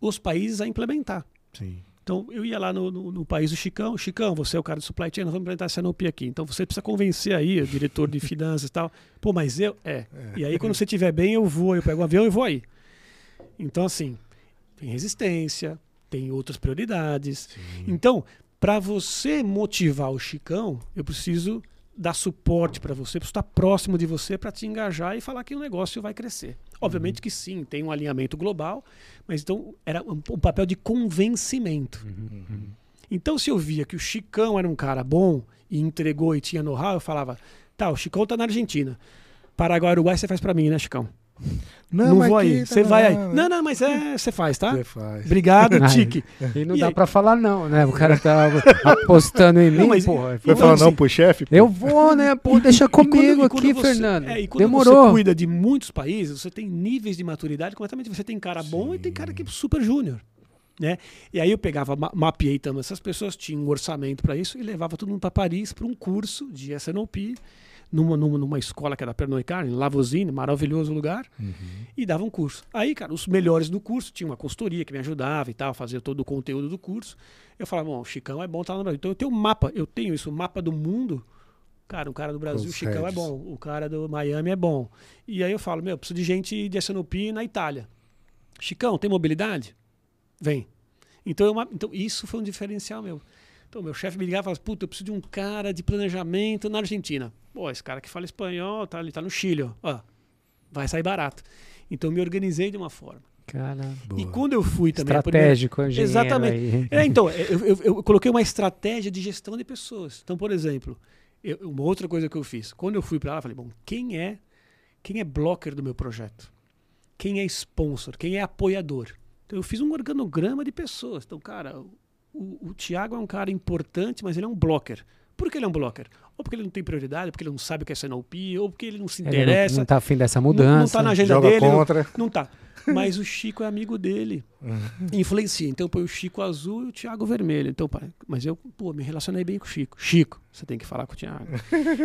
os países a implementar. Sim. Então, eu ia lá no, no- no país do Chicão, Chicão, você é o cara do supply chain, nós vamos implementar essa NOP aqui. Então, você precisa convencer aí o diretor de finanças e tal. Pô, mas eu... É. E aí, quando você estiver bem, eu vou, eu pego um avião e vou aí. Então, assim, tem resistência, tem outras prioridades. Então, para você motivar o Chicão, eu preciso dar suporte para você, preciso estar próximo de você para te engajar e falar que o negócio vai crescer. Obviamente que sim, tem um alinhamento global, mas então era um, um papel de convencimento. Então, se eu via que o Chicão era um cara bom e entregou e tinha know-how, eu falava: tá, o Chicão tá na Argentina. Paraguai, Uruguai, você faz para mim, né, Chicão? Não, mas vou aí. tá Você vai aí. Não, não, mas é, você faz, tá? Você faz. Obrigado, Ai. Tique. E não E dá aí? pra falar não, né? O cara tá apostando em mim, Não, mas- porra. Então, falar não assim, pro chefe? Eu vou, né? Pô, deixa E comigo e quando aqui, você- Fernando. É, e quando Demorou. você cuida de muitos países, você tem níveis de maturidade completamente. Você tem cara bom e tem cara que é super júnior. Né? E aí eu pegava, ma- mapeei também essas pessoas, tinham um orçamento para isso e levava todo mundo para Paris para um curso de SNOP, numa, numa, numa escola que era Pernod Ricard, em Lavozine, maravilhoso lugar, Uhum. e dava um curso. Aí, cara, os melhores do curso, tinha uma consultoria que me ajudava e tal, fazia todo o conteúdo do curso. Eu falava, bom, o Chicão é bom estar no Brasil. Então eu tenho um mapa, eu tenho isso, o mapa do mundo. Cara, o cara do Brasil, o Chicão é bom, o cara do Miami é bom. E aí eu falo, meu, preciso de gente de SNOP na Itália. Chicão, tem mobilidade? Vem. Então, eu, ma- então isso foi um diferencial meu. Então, meu chefe me ligava e falava, puta, eu preciso de um cara de planejamento na Argentina. Pô, esse cara que fala espanhol, tá, ele tá no Chile, ó. Vai sair barato. Então, eu me organizei de uma forma. Cara. E quando eu fui também... primeira- estratégico, engenheiro Exatamente. É, então, eu, eu- eu coloquei uma estratégia de gestão de pessoas. Então, por exemplo, eu- uma outra coisa que eu fiz. Quando eu fui para lá, eu falei, bom, quem é quem é blocker do meu projeto? Quem é sponsor? Quem é apoiador? Então, eu fiz um organograma de pessoas. Então, cara, o, o Tiago é um cara importante, mas ele é um blocker. Por que ele é um blocker? Ou porque ele não tem prioridade, porque ele não sabe o que é SNOP, ou porque ele não se Ele não, interessa. não tá afim dessa Não- mudança. Não, tá na agenda Joga dele. não- contra. não tá. Mas o Chico é amigo dele. Influencia. Então põe o Chico azul e o Thiago vermelho. Então, pá, mas eu, pô, me relacionei bem com o Chico. Chico, você tem que falar com o Thiago.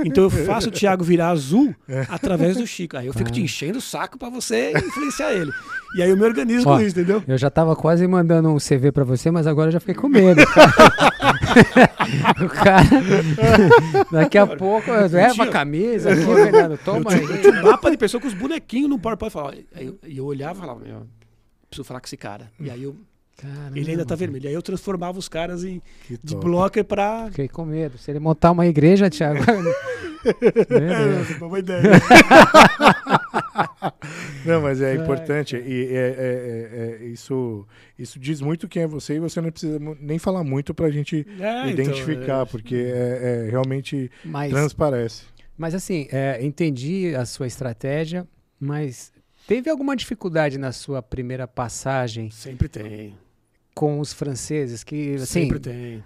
Então eu faço o Thiago virar azul através do Chico. Aí eu fico te enchendo o saco pra você influenciar ele. E aí eu me organizo Ó, com isso, entendeu? Eu já tava quase mandando um CV pra você, mas agora eu já fiquei com medo. o cara. Daqui a pouco leva a camisa aqui, Fernando. Toma aí. Eu tinha um mapa de pessoa com os bonequinhos no PowerPoint. Falava, aí eu, e eu olhava e falava, meu, preciso falar com esse cara. E aí eu, Caramba, ele ainda tá vermelho. E aí eu transformava os caras em, de blocker pra. Fiquei com medo. Se ele montar uma igreja, Thiago. Meu Deus. É, uma ideia. Não, mas é importante. E é, é- é- é- isso, isso diz muito quem é você e você não precisa nem falar muito pra gente É, então, identificar, é. porque é, é- realmente Mas, transparece. mas assim, é, entendi a sua estratégia, mas teve alguma dificuldade na sua primeira passagem? Sempre tem. com os franceses? Que, assim, Sempre tem.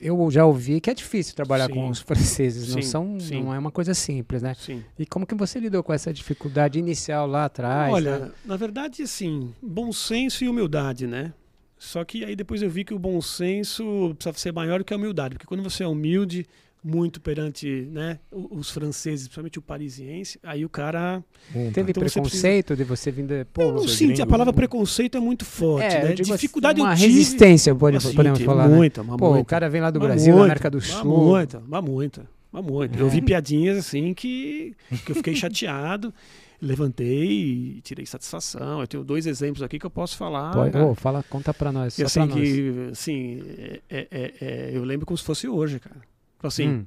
Eu já ouvi que é difícil trabalhar Sim. com os franceses, não, Sim, são, sim. não é uma coisa simples, né? Sim. E como que você lidou com essa dificuldade inicial lá atrás? Olha, né? na verdade, assim, bom senso e humildade, né? Só que aí depois eu vi que o bom senso precisava ser maior do que a humildade, porque quando você é humilde muito perante né, os franceses, principalmente o parisiense, aí o cara. Um, Teve Então você preconceito de você vir de... Pô, Eu não sinto, a palavra preconceito é muito forte, é, né? eu digo Dificuldade assim, uma eu tive, resistência, pode, mas podemos falar, né? muita, mas Pô, muita. o cara vem lá do Mas Brasil, muita, América do mas Sul. muita, mas muita, mas muita. Eu É. vi piadinhas assim que, que eu fiquei chateado, levantei e tirei satisfação. Eu tenho dois exemplos aqui que eu posso falar. Pode- cara. ô, fala, conta pra nós, E só assim, pra nós. que, assim, é- é- é- é- eu lembro como se fosse hoje, cara. Tipo Assim, Hum,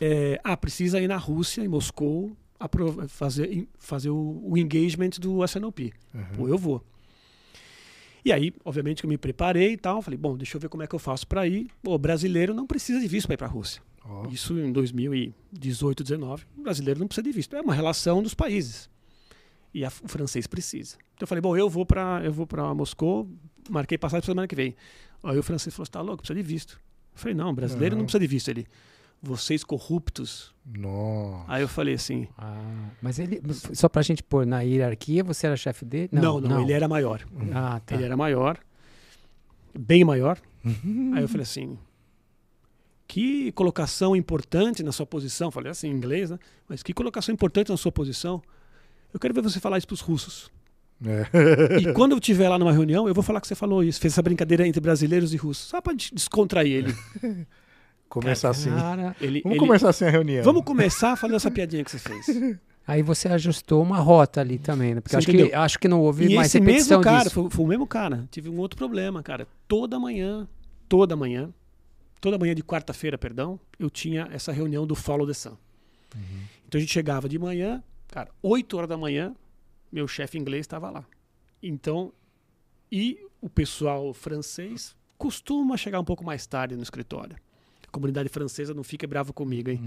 é, ah, precisa ir na Rússia, em Moscou, fazer, fazer o, o engagement do SNOP. Uhum. Pô, eu vou. E aí, obviamente, que eu me preparei e tal. Falei, bom, deixa eu ver como é que eu faço para ir. O brasileiro não precisa de visto para ir para a Rússia. Ó, Isso em 2018, 19. O brasileiro não precisa de visto. É uma relação dos países. E a- o francês precisa. Então eu falei, bom, eu vou para eu vou para Moscou, marquei passagem para semana que vem. Aí o francês falou, você tá louco, precisa de visto. Eu falei, não, brasileiro não, Não. precisa de visto. Ele, vocês corruptos. Nossa. Aí eu falei assim, ah, mas ele, só pra gente pôr na hierarquia, você era chefe dele? não, não, ele era maior. Ah, tá. Ele era maior, bem maior. Aí eu falei assim, que colocação importante na sua posição. Falei assim em inglês, né? Mas que colocação importante na sua posição. Eu quero ver você falar isso para os russos. É. E quando eu estiver lá numa reunião, eu vou falar que você falou isso. Fez essa brincadeira entre brasileiros e russos. Só para descontrair ele. Começar assim. Cara, ele, Vamos ele- começar assim a reunião. Vamos começar falando essa piadinha que você fez. aí você ajustou uma rota ali também, né? Porque acho que, acho que não houve E mais esse repetição mesmo cara, disso. foi, foi o mesmo cara. Tive um outro problema, cara. Toda manhã, toda manhã, toda manhã de quarta-feira, perdão, eu tinha essa reunião do Follow the Sun. Então a gente chegava de manhã, cara, 8 horas da manhã, meu chefe inglês estava lá. Então, e o pessoal francês costuma chegar um pouco mais tarde no escritório. A comunidade francesa não fica brava comigo, hein?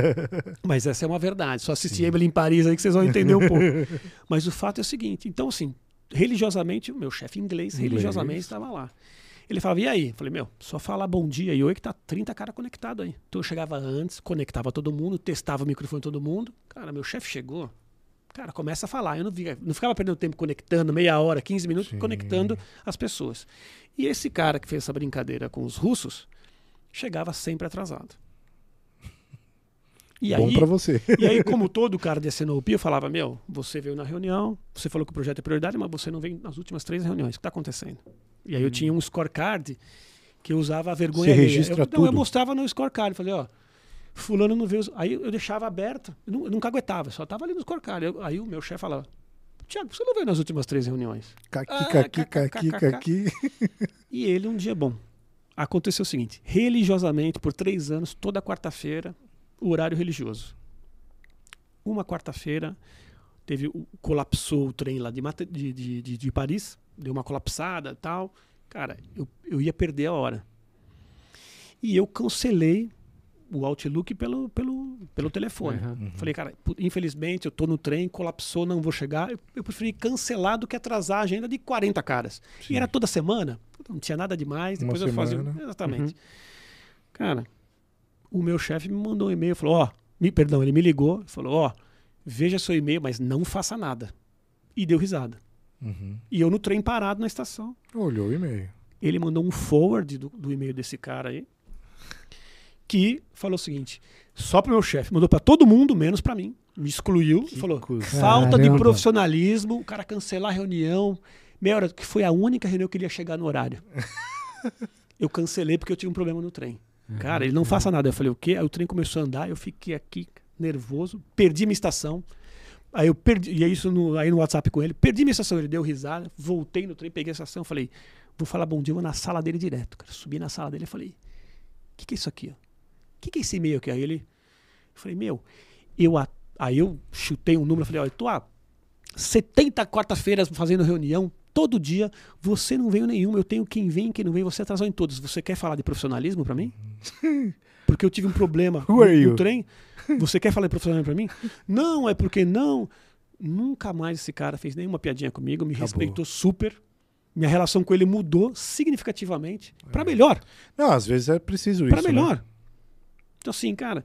Mas essa é uma verdade. Só assistir Emily em Paris aí que vocês vão entender um pouco. Mas o fato é o seguinte: então, assim, religiosamente, o meu chefe inglês, Inglês. religiosamente, estava lá. Ele falava, e aí? Eu falei, meu, só falar bom dia e oi que tá 30 caras conectados aí. Então eu chegava antes, conectava todo mundo, testava o microfone de todo mundo. Cara, meu chefe chegou. Cara, começa a falar. Eu não, via, não ficava perdendo tempo conectando, meia hora, 15 minutos, Sim. conectando as pessoas. E esse cara que fez essa brincadeira com os russos chegava sempre atrasado. E Bom pra você. e aí, como todo cara de SNOP, eu falava, meu, você veio na reunião, você falou que o projeto é prioridade, mas você não veio nas últimas três reuniões. O que está acontecendo? E aí eu tinha um scorecard que eu usava a vergonha Você registra eu, não, tudo? eu mostrava no scorecard, falei, ó, fulano não veio... Aí eu deixava aberto, eu, não, eu nunca aguentava, só tava ali no scorecard. Eu- aí o meu chefe falava, Tiago, você não veio nas últimas três reuniões? Caqui, Ah, caqui, caqui, caqui. E ele, um dia bom, aconteceu o seguinte: religiosamente, por três anos, toda quarta-feira, o horário religioso. Uma quarta-feira, teve colapsou o trem lá de, de, de, de, Paris, deu uma colapsada e tal. Cara, eu, eu ia perder a hora. E eu cancelei o Outlook pelo, pelo, pelo telefone. Uhum. Falei, cara, infelizmente eu tô no trem, colapsou, não vou chegar. Eu, eu preferi cancelar do que atrasar a agenda de 40 caras. Sim. E era toda semana, não tinha nada demais. Uma Depois eu fazia. semana. Exatamente. Cara, o meu chefe me mandou um e-mail, falou: Ó, me, perdão, ele me ligou, falou: Ó, veja seu e-mail, mas não faça nada. E deu risada. Uhum. E eu no trem parado na estação. Olhou o e-mail. Ele mandou um forward do, do e-mail desse cara aí, que falou o seguinte: só pro meu chefe, mandou para todo mundo, menos para mim. Me excluiu Que e falou: cuzão. falta de Caramba. profissionalismo, o cara cancelar a reunião. Meia hora, que foi a única reunião que ele ia chegar no horário. eu cancelei porque eu tinha um problema no trem. Cara, ele não faça nada. Eu falei, o quê? Aí o trem começou a andar, eu fiquei aqui nervoso, perdi minha estação. Aí eu perdi, e é isso no, aí no WhatsApp com ele, perdi minha estação, ele deu risada, voltei no trem, peguei a estação, falei, vou falar bom dia, vou na sala dele direto, cara. Subi na sala dele e falei, o que, que é isso aqui? Que, que é esse e-mail aqui? Aí ele, eu falei, meu, eu a- aí eu chutei um número, falei, olha, eu tô há 70 quarta-feiras fazendo reunião, todo dia, você não veio nenhuma, eu tenho quem vem, quem não vem, você atrasou em todos. Você quer falar de profissionalismo pra mim? Porque eu tive um problema no, no trem. Você quer falar de profissionalismo pra mim? Não, é porque não. Nunca mais esse cara fez nenhuma piadinha comigo, me Acabou. respeitou super. Minha relação com ele mudou significativamente para melhor. Não, às vezes é preciso Para isso. né? melhor. Então, assim, cara,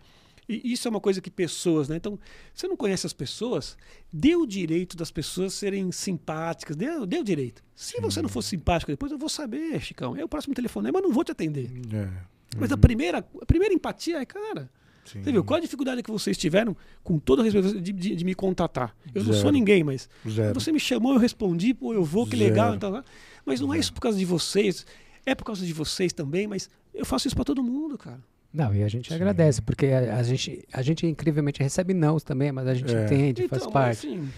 isso é uma coisa que pessoas, né? Então, você não conhece as pessoas, dê o direito das pessoas serem simpáticas, dê, dê o direito. Se você não for simpático depois, eu vou saber, Chicão. É o próximo telefonema, eu não vou te atender. É, Mas a primeira, a primeira empatia é, cara, sim. você viu qual a dificuldade que vocês tiveram, com todo respeito, de, de- de me contatar? Eu não sou Zero. ninguém, mas Zero. você me chamou, eu respondi, pô, eu vou, que Zero. legal. Então, né? mas não é Zero. isso por causa de vocês, é por causa de vocês também, mas eu faço isso pra todo mundo, cara. Não, e a gente Sim. agradece, porque a, a gente, a gente incrivelmente recebe não também, mas a gente É. entende, Então, faz parte. assim,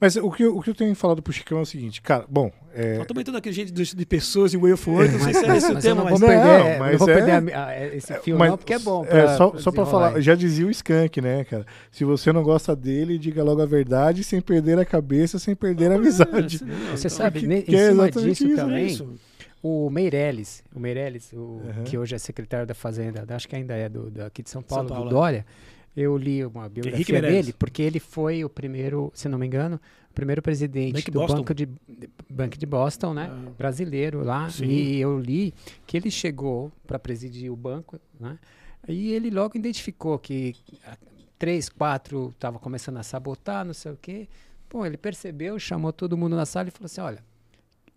Mas o que, eu- o que eu tenho falado pro Chicão é o seguinte, cara, bom, é, Eu tô aumentando aquele jeito de, de pessoas e way of work, não sei Mas, se é esse o tema, não mas vou Não, perder, mas não vou é- perder a a- esse fio mas- não, porque é bom. é, pra- só, pra só pra falar, já dizia o Skank, né, cara? Se você não gosta dele, diga logo a verdade, sem perder a cabeça, sem perder a amizade. É, não, Você então, sabe, que- ne- que é em cima disso isso, é também, isso. O Meirelles, o Meirelles, o, Uhum. que hoje é secretário da Fazenda, acho que ainda é do, daqui de São Paulo, Paulo, do é. Dória, eu li uma biografia dele, porque ele foi o primeiro, se não me engano, o primeiro presidente Bank do Boston. Banco de, Banco de Boston, né? Ah. brasileiro lá Sim. e eu li que ele chegou para presidir o banco, né? E ele logo identificou que três, quatro estavam começando a sabotar, não sei o quê. Bom, ele percebeu, chamou todo mundo na sala e falou assim: olha,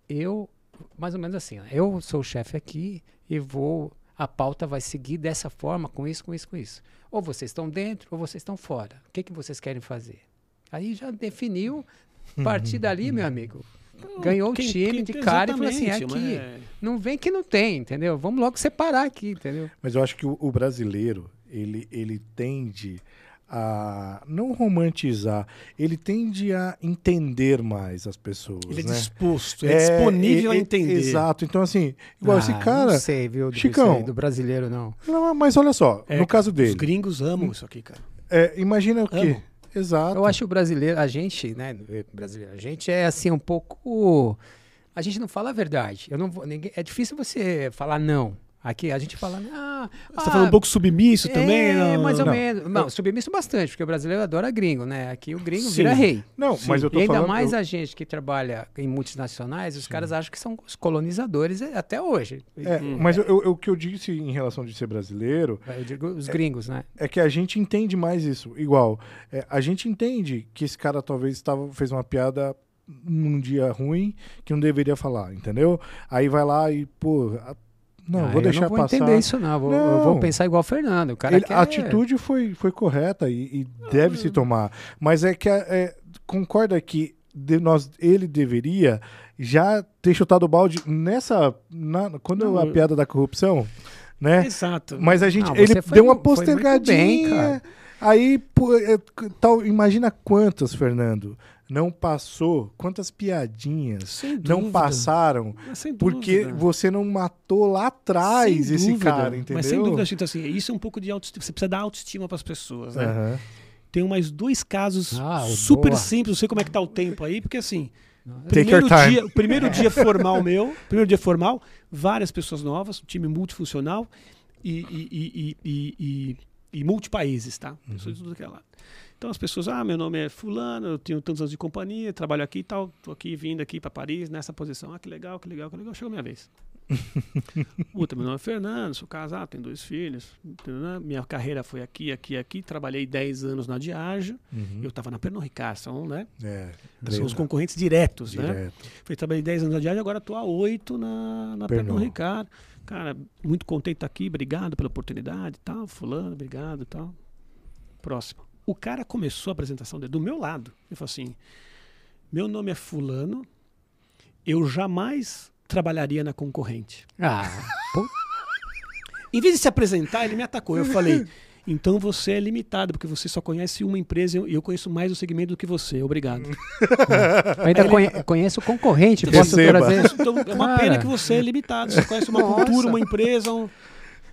eu, mais ou menos assim, eu sou o chefe aqui e vou, a pauta vai seguir dessa forma, com isso, com isso, com isso. Ou vocês estão dentro ou vocês estão fora. O que, que vocês querem fazer? Aí já definiu, a partir dali, meu amigo, ganhou o time quem- de cara e falou assim: aqui, mas- não vem que não tem, entendeu? Vamos logo separar aqui, entendeu? Mas eu acho que o, o brasileiro, ele, ele tende a não romantizar, ele tende a entender mais as pessoas, Ele é né? disposto, é, disponível é- a é- entender. Exato. Então, assim, igual esse Ah, cara. Não sei, viu? do- Chicão. do brasileiro, não. Não, mas olha só, É, no caso Os dele, gringos amam isso aqui, cara. é, imagina o quê? Exato. Eu acho o brasileiro, a gente, né, brasileiro, a gente é assim um pouco. A gente não fala a verdade. Eu não vou, ninguém, é difícil você falar não. Aqui a gente fala. Ah, Você tá falando um pouco submisso também? É, não, mais ou não. menos. Não, submisso bastante, porque o brasileiro adora gringo, né? Aqui o gringo Sim. vira rei. Não, Sim. mas eu tô E ainda falando. mais eu- a gente que trabalha em multinacionais, os caras acham que são os colonizadores é, até hoje. é, Hum. mas eu- eu- o que eu disse em relação de ser brasileiro Eu digo os gringos, né? é que a gente entende mais isso. Igual, é, a gente entende que esse cara talvez tava, fez uma piada num dia ruim que não deveria falar, entendeu? Aí vai lá e, pô, não, Ah, vou eu deixar não vou passar. entender isso, não. Eu vou, eu Não. vou pensar igual o Fernando. O cara Ele- quer... A atitude foi, foi correta e, e deve se tomar. Mas é que é, concorda que de nós, ele deveria já ter chutado o balde nessa. na- quando Não, a eu- piada da corrupção, né? Exato. Mas a gente. Não, ele foi deu uma postergadinha. bem, cara. aí, pô, é, tal, imagina quantas, Fernando, não passou, quantas piadinhas Sem não passaram porque você não matou lá atrás Sem esse dúvida. cara, entendeu? Mas sem dúvida, Chito, assim, isso é um pouco de autoestima. Você precisa dar autoestima para as pessoas, né? Aham. Tem mais dois casos Ah, super boa. simples. Não sei como é que tá o tempo aí, porque assim, Take your primeiro time. dia, o primeiro dia formal meu, primeiro dia formal, várias pessoas novas, um time multifuncional e, e, e, e, e, e, e multipaíses, tá? Pessoas de tudo que é lado. Então as pessoas, ah, meu nome é fulano, eu tenho tantos anos de companhia, trabalho aqui e tal, tô aqui vindo aqui para Paris nessa posição. Ah, que legal, que legal, que legal. Chegou a minha vez. Puta, meu nome é Fernando, sou casado, tenho dois filhos. né? Minha carreira foi aqui, aqui, aqui. Trabalhei 10 anos na Diageo. Uhum. Eu estava na Pernod Ricard, são, né? É, São os concorrentes diretos, né? direto. Falei, trabalhei 10 anos na Diageo, agora estou há 8 na, na Pernod. Pernod Ricard. Cara, muito contente de estar aqui, obrigado pela oportunidade e tal. Fulano, obrigado e tal. Próximo. O cara começou a apresentação dele do meu lado. Ele falou assim: Meu nome é Fulano, eu jamais trabalharia na concorrente. Ah, pô, Em vez de se apresentar, ele me atacou. Eu falei: Então você é limitado, porque você só conhece uma empresa e eu conheço mais o segmento do que você. Obrigado. eu ainda conhe- conheço o concorrente, Então, posso trazer. Então, é uma Cara. pena que você é limitado. Você conhece uma Nossa. cultura, uma empresa, um.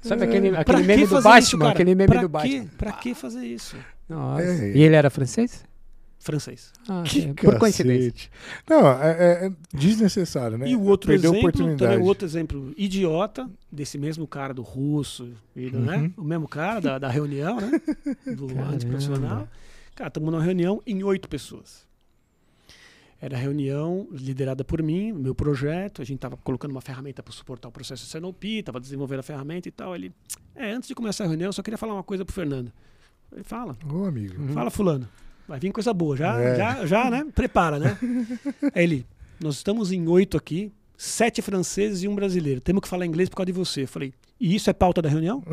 Sabe aquele, aquele que meme do Batman? isso, aquele meme pra do que, Batman. Pra que fazer isso? Nossa. É. E ele era francês? Francês. Ah, Que sim, por coincidência. Não, é, é- é desnecessário, né? E o outro Perdeu a exemplo, oportunidade. também o outro exemplo idiota desse mesmo cara do russo, né? Uhum. O mesmo cara da, da reunião, né? Do Caramba. antiprofissional. Cara, estamos numa reunião em oito pessoas. Era reunião liderada por mim, meu projeto. A gente estava colocando uma ferramenta para suportar o processo CNOP, estava desenvolvendo a ferramenta e tal. Ele, é, antes de começar a reunião, eu só queria falar uma coisa pro Fernando. Ele fala, Ô, amigo. fala fulano. Vai vir coisa boa, já, É. já, já, né? Prepara, né? Aí ele, nós estamos em oito aqui, sete franceses e um brasileiro. Temos que falar inglês por causa de você. Eu falei, e isso é pauta da reunião?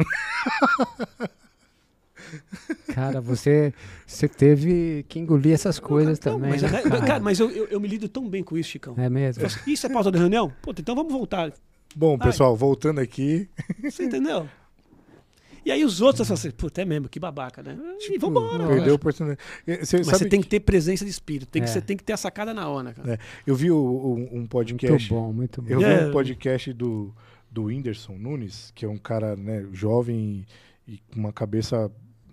Cara, você, você teve que engolir essas coisas Não, também. Mas, né, né, cara? cara, mas eu, eu, eu me lido tão bem com isso, Chicão. É mesmo? Assim, Isso é pauta da reunião? Pô, então vamos voltar. Bom, Ai. pessoal, voltando aqui. Você entendeu? E aí os outros falam assim, puta, é mesmo, que babaca, né? e vambora. Perdeu a oportunidade. Eh, Você Mas sabe você tem que ter presença de espírito, tem que, É. você tem que ter a sacada na hora, cara. É, Eu vi o- o- um Muito podcast. bom, muito bom. Eu vi É. um podcast do, do Whindersson Nunes, que é um cara né, jovem e com uma cabeça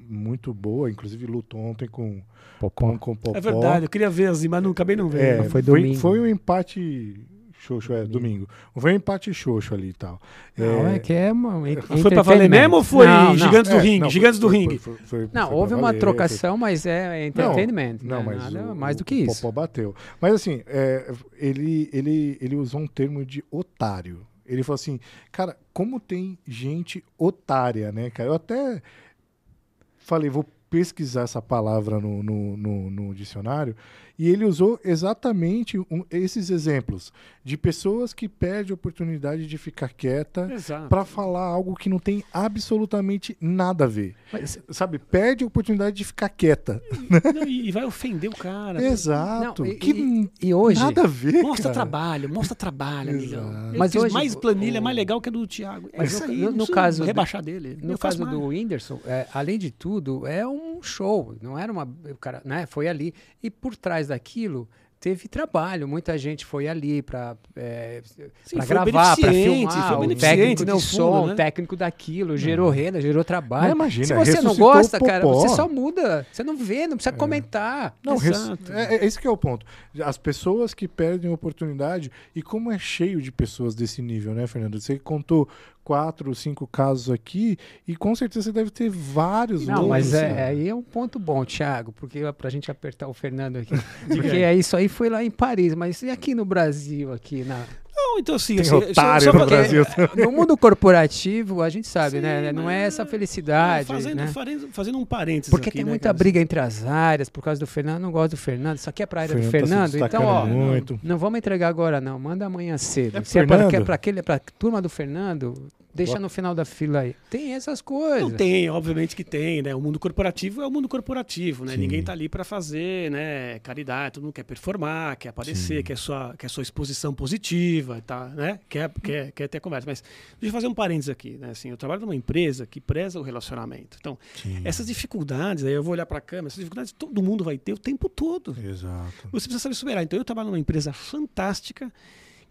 muito boa, inclusive lutou ontem com, Popó. com, com o Popó. É verdade, eu queria ver assim, mas não acabei não vendo. É, Foi foi, foi um empate xoxo, é, domingo. Foi um empate xoxo ali e tal. Não, é que é uma. Foi pra valer mesmo ou foi Não, não. Gigantes do É, Ringue? não, Gigantes do foi- Ringue. foi- foi- foi- Não, foi houve uma valer, trocação, mas é entertainment. Não, né? mas Nada o- mais do o que isso. Popó bateu. Mas assim, é, ele, ele, ele usou um termo de otário. Ele falou assim, cara, como tem gente otária, né, cara? Eu até falei, vou pesquisar essa palavra no, no, no- no dicionário. E ele usou exatamente um- esses exemplos de pessoas que perdem a oportunidade de ficar quieta para falar algo que não tem absolutamente nada a ver. Mas- Sabe, perde a oportunidade de ficar quieta. Não, e, vai ofender o cara. Exato. Não, e- que e- e hoje- nada a ver. Mostra cara. trabalho, mostra trabalho, amigão. Mas hoje mais planilha, o- mais legal que a do Thiago. É Mas isso no- aí, no- não no caso do- rebaixar dele. No caso mais. do Whindersson, é, além de tudo, é um show. Não era uma. O cara, né? Foi ali. E por trás daquilo. Teve trabalho, muita gente foi ali para Sim, foi gravar, para filmar, foi o técnico de no som, o né? técnico daquilo, gerou renda, gerou trabalho. Não, imagina, Se você não gosta, cara, você só muda, você não vê, não precisa comentar. Não, Exato. é, é esse que é o ponto. As pessoas que perdem oportunidade, e como é cheio de pessoas desse nível, né, Fernando? Você contou quatro, cinco casos aqui, e com certeza você deve ter vários Não, outros. mas é, né? aí é um ponto bom, Thiago, porque pra gente apertar o Fernando aqui. porque é isso aí foi lá em Paris, mas e aqui no Brasil, aqui na, Não, então assim, Tem assim, otário só, só no pra- Brasil. no mundo corporativo, a gente sabe, Sim, né? Não é essa felicidade, Fazendo, né? fazendo, fazendo um parênteses Porque aqui, tem né, muita cara? briga entre as áreas por causa do Fernando. Não gosto do Fernando. Isso aqui é pra área do Fernando tá então, ó, muito. não vamos entregar agora, não. Manda amanhã cedo. É Se é pra, Fernando? que é pra aquele, é pra turma do Fernando, deixa no final da fila aí. Tem essas coisas. Não tem, obviamente que tem, né? O mundo corporativo é o mundo corporativo, né? Sim. Ninguém tá ali para fazer, né, caridade, todo mundo quer performar, quer aparecer, Sim. quer sua, quer sua exposição positiva, tá, né? Quer, quer, quer ter conversa. Mas deixa eu fazer um parênteses aqui, né? Assim, eu trabalho numa empresa que preza o relacionamento. Então, Sim, essas dificuldades, aí eu vou olhar para a câmera, essas dificuldades todo mundo vai ter o tempo todo. Exato. Você precisa saber superar. Então eu trabalho numa empresa fantástica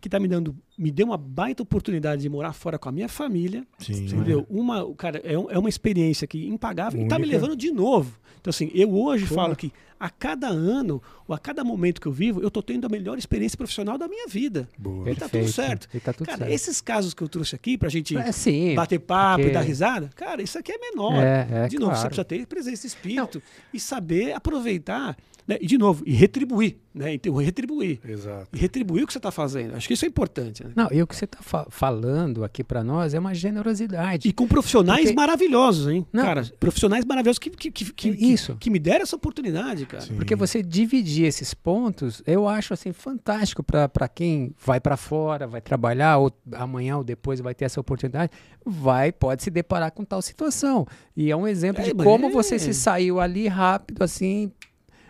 que está me dando, me deu uma baita oportunidade de morar fora com a minha família. Sim. Entendeu? Uma, cara, é, um- é uma experiência que impagável e tá me Única. levando de novo. Então, assim, eu hoje Pô. falo que a cada ano, ou a cada momento que eu vivo, eu tô tendo a melhor experiência profissional da minha vida. Boa. E tá tudo certo. E tá tudo cara, certo. esses casos que eu trouxe aqui pra gente É sim. bater papo porque- e dar risada, cara, isso aqui é menor. É, é, de novo, você claro. precisa ter presença de espírito e saber aproveitar. Né? E, de novo, e retribuir. Né? Então, retribuir. Exato. E retribuir o que você está fazendo. Acho que isso é importante. Né? Não, e o que você está falando aqui para nós é uma generosidade. E com profissionais Porque- maravilhosos, hein? Não. Cara, profissionais maravilhosos que, que, que, que, que- Isso. que me deram essa oportunidade, cara. Sim. Porque você dividir esses pontos, eu acho assim fantástico para quem vai para fora, vai trabalhar, ou amanhã ou depois vai ter essa oportunidade, vai, pode se deparar com tal situação. E é um exemplo É, de como é- você se saiu ali rápido, assim,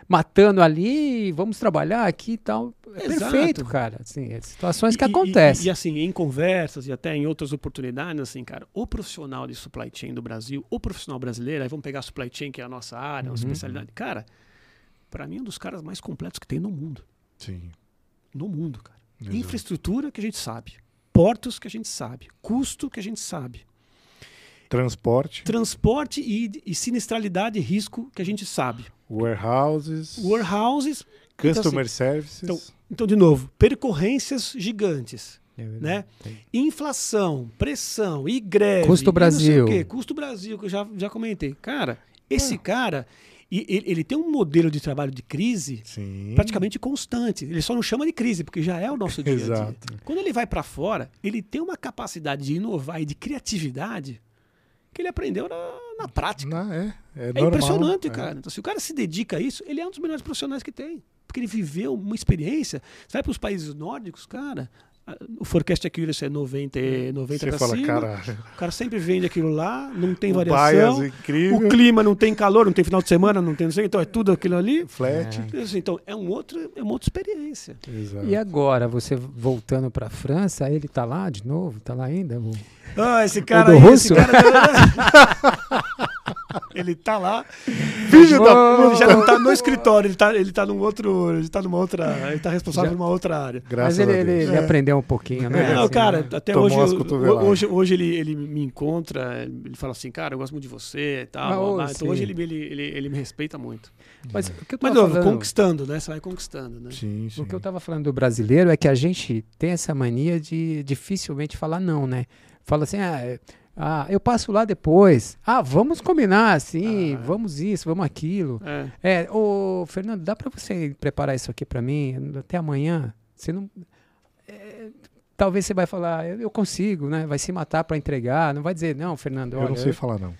matando ali, vamos trabalhar aqui e tal. É Exato. perfeito, cara. Assim, é situações que E- acontecem. E, e, assim, em conversas e até em outras oportunidades, assim, cara, o profissional de supply chain do Brasil, o profissional brasileiro, aí vamos pegar a supply chain, que é a nossa área, a nossa Uhum. especialidade. Cara, pra mim é um dos caras mais completos que tem no mundo. Sim. No mundo, cara. Exato. Infraestrutura que a gente sabe. Portos que a gente sabe. Custo que a gente sabe. Transporte, Transporte e, e sinistralidade e risco que a gente sabe. Warehouses, Warehouses. customer services. então- Então, de novo, percorrências gigantes. É né? Inflação, pressão e greve. Custo não sei Brasil. o quê, Custo Brasil, que eu já, já comentei. Cara, esse cara, E ele, ele tem um modelo de trabalho de crise Sim. praticamente constante. Ele só não chama de crise, porque já é o nosso dia a dia. Exato. Quando ele vai para fora, ele tem uma capacidade de inovar e de criatividade que ele aprendeu na, na prática. Não, é, é, É impressionante, é. cara. Então, se o cara se dedica a isso, ele é um dos melhores profissionais que tem. Porque ele viveu uma experiência. Você vai para os países nórdicos, cara, o forecast accuracy é 90, e- 90 Você para fala, cima. cara, O cara sempre vende aquilo lá, não tem o variação. O clima não tem calor, não tem final de semana, não tem não sei, então é tudo aquilo ali. flat. Assim, Então, é, um outro, é uma outra experiência. Exato. E agora, você voltando para a França, ele tá lá de novo? Tá lá ainda? Ah, esse cara do aí, esse russo? ele tá lá. Filho da Ele já não tá no escritório, ele tá, ele tá num outro. Ele tá numa outra. Ele tá responsável Já- por uma outra área. Graças Mas ele, a ele- Deus. ele É. aprendeu um pouquinho, né? não, Assim, cara, né? até Tomou hoje, eu- hoje, hoje ele, ele me encontra, ele fala assim, cara, eu gosto muito de você e tal. Ah, blá, blá. então hoje ele, ele, ele, ele me respeita muito. Mas o que eu Mas, não, falando, conquistando, né? Você vai conquistando, né? Sim, sim. o que eu tava falando do brasileiro é que a gente tem essa mania de dificilmente falar não, né? Fala assim, ah, é- ah, eu passo lá depois. Ah, vamos combinar, assim, Ah. vamos isso, vamos aquilo. É. É, ô, Fernando, dá para você preparar isso aqui para mim até amanhã? Você não. é, talvez você vai falar, eu eu consigo, né? Vai se matar para entregar, não vai dizer, não, Fernando, Eu olha, não sei falar, não.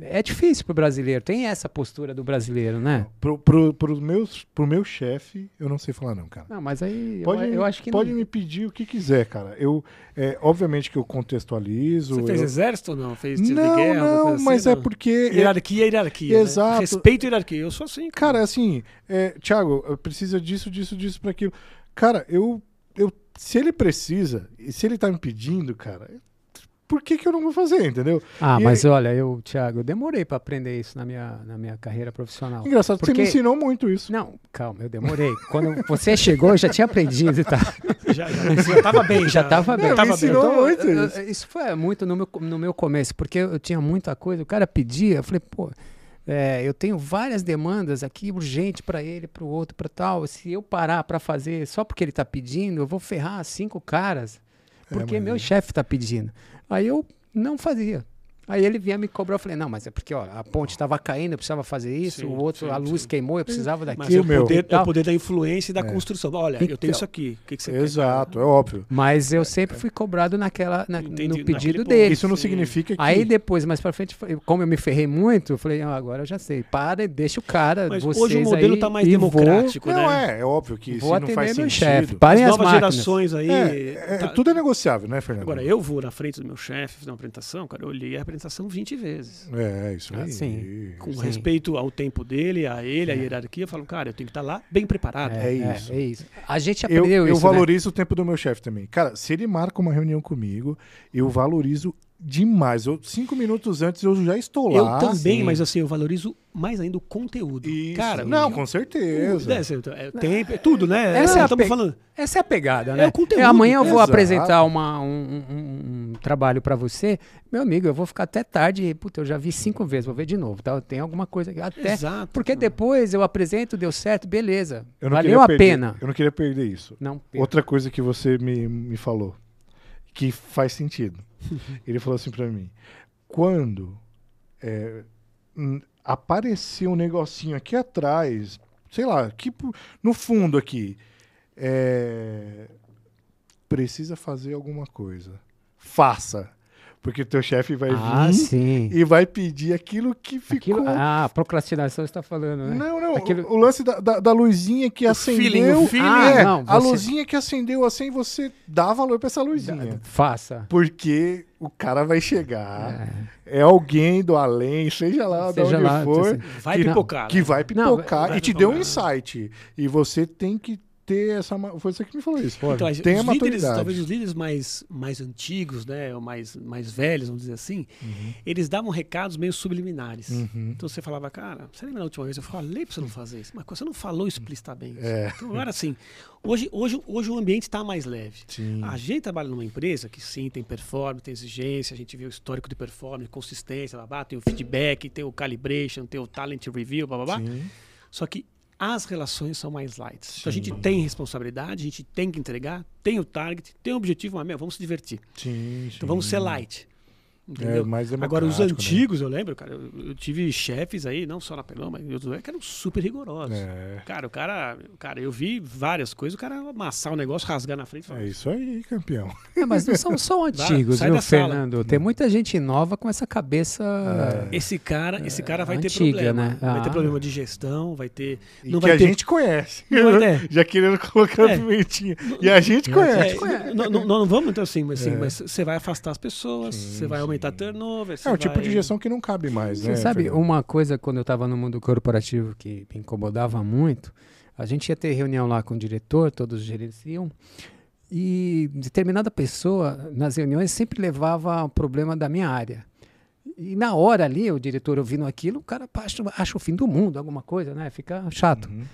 É difícil pro brasileiro, tem essa postura do brasileiro, né? Pro, pro, pros meus, pro meu chefe, eu não sei falar, não, cara. Não, mas aí eu- Pode, eu, acho que pode não. me pedir o que quiser, cara. Eu, é, obviamente que eu contextualizo. Você fez eu... exército ou não? Fez tiro Não, de guerra? não, assim, mas é não? porque. é- Hierarquia é hierarquia. né? Exato. Respeito e hierarquia. Eu sou assim. Cara, assim, é, Thiago, precisa disso, disso, disso, pra aquilo. Cara, eu, eu. Se ele precisa, se ele tá me pedindo, cara, por que, que eu não vou fazer, entendeu? Ah, E mas olha, eu, Thiago, eu demorei para aprender isso na minha, na minha carreira profissional. Engraçado, que você Porque- me ensinou muito isso. Não, calma, eu demorei. Quando você chegou, eu já tinha aprendido e tal. Já, já, já tava bem. Já tava bem. Não, tava me ensinou bem. Então, muito isso. eu- isso foi muito no meu, no meu começo, porque eu tinha muita coisa, o cara pedia, eu falei, pô, é, eu tenho várias demandas aqui urgente para ele, para o outro, para tal. Se eu parar para fazer só porque ele tá pedindo, eu vou ferrar cinco caras, porque mas meu é. chefe tá pedindo. Aí eu não fazia. Aí ele vinha me cobrar, eu falei, não, mas é porque ó, a ponte estava caindo, eu precisava fazer isso, Sim, o outro, sim, a luz sim. queimou, eu precisava Mas daquilo. é o, meu. poder, é o poder da influência e da construção. Olha, eu tenho Então, isso aqui. O que, que você quer? Exato, é óbvio. Mas eu sempre fui cobrado naquela, na- Entendi, no pedido dele. Isso não sim. significa que. Aí depois, mais pra frente, como eu me ferrei muito, eu falei, ah, agora eu já sei. Para e deixa o cara, Mas vocês hoje o modelo aí, tá mais e vou- democrático, Não, né? é, é óbvio que Vou se não faz sentido. chefe. Parem As as novas máquinas. gerações aí. É, é, tá- tudo é negociável, né, Fernando? Agora, eu vou na frente do meu chefe fazer uma apresentação, cara, eu olhei a apresentação 20 vezes. É, isso aí. Ah, sim. Com Sim. respeito ao tempo dele, a ele, a hierarquia, eu falo, cara, eu tenho que estar lá bem preparado. É isso. É, isso. A gente Eu, aprendeu eu isso, né? valorizo o tempo do meu chefe também. Cara, se ele marca uma reunião comigo, eu valorizo demais. Eu, cinco minutos antes eu já estou Eu lá. também, sim. mas assim, eu valorizo mais ainda o conteúdo. Isso. Cara, não, com certeza. é, assim, é, tempo, é tudo, né? Essa é a estamos falando. Essa é a pegada, É né? o conteúdo. amanhã eu vou Exato. apresentar uma, um, um- um- trabalho pra você. Meu amigo, eu vou ficar até tarde. e, Puta, eu já vi cinco vezes, vou ver de novo. Tá? Tem alguma coisa aqui. Até. Exato. Porque depois eu apresento, deu certo, beleza. Eu não Valeu a perder- pena. Eu não queria perder isso. Não, Outra coisa que você me, me falou, que faz sentido. Ele falou assim pra mim: quando é, aparecer um negocinho aqui atrás, sei lá, aqui no fundo aqui, é, precisa fazer alguma coisa. Faça. Porque o teu chefe vai ah, vir sim. e vai pedir aquilo que ficou. Aquilo, ah, procrastinação você está falando, né? Não, não. Aquilo- O, o lance da, da, da luzinha que acendeu. feeling, o feeling. é, Ah, não, a você- luzinha que acendeu assim, você dá valor pra essa luzinha. Faça. Porque o cara vai chegar. É. É, alguém do além, seja lá de Seja onde lá, for, Vai que, pipocar. que né? vai Não, pipocar vai e te deu um pipocar. insight. E você tem que ter essa. Foi você que me falou isso. Então, as- Tem a os líderes, maturidade. talvez os líderes mais, mais antigos, né, ou mais, mais velhos, vamos dizer assim, eles davam recados meio subliminares. Uhum. Então você falava, cara, você lembra da última vez? Eu falei pra você não fazer isso, mas você não falou explicitamente. É. Então agora assim, hoje, hoje, hoje o ambiente está mais leve. Sim. A gente trabalha numa empresa que sim, tem performance, tem exigência, a gente vê o histórico de performance, consistência, blá, blá, tem o feedback, tem o calibration, tem o talent review, blá, blá, blá. Só que as relações são mais light. Então a gente tem responsabilidade, a gente tem que entregar, tem o target, tem o objetivo, mas meu, vamos se divertir. Sim, Então vamos ser light. Entendeu? É mais Agora, os né? antigos, eu lembro, cara, eu, eu tive chefes aí, não só na Pelão, mas em outros lugares, que eram super rigorosos. É, Cara, o cara, cara, eu vi várias coisas, o cara amassar o negócio, rasgar na frente. e falar, é isso aí, campeão. É, mas não são só antigos, sai viu, da sala. Fernando? Tem muita gente nova com essa cabeça. Esse cara, esse cara vai ter antiga, problema. né? Vai ter Ah. problema de gestão, vai ter. E Não que vai a ter- gente conhece. Vai ter. Já querendo colocar É. a pimentinha. E a gente É, conhece. É, não, não- não vamos então assim, mas assim, É. mas você vai afastar as pessoas, Sim, você vai aumentar sim. turnover. É um tipo vai- de gestão que não cabe mais, né? Você sabe, Fernando? uma coisa quando eu estava no mundo corporativo que me incomodava muito, a gente ia ter reunião lá com o diretor, todos os gerentes iam, e determinada pessoa nas reuniões sempre levava o problema da minha área. E na hora ali, o diretor ouvindo aquilo, o cara acha, acha o fim do mundo, alguma coisa, né? Fica chato. Uhum.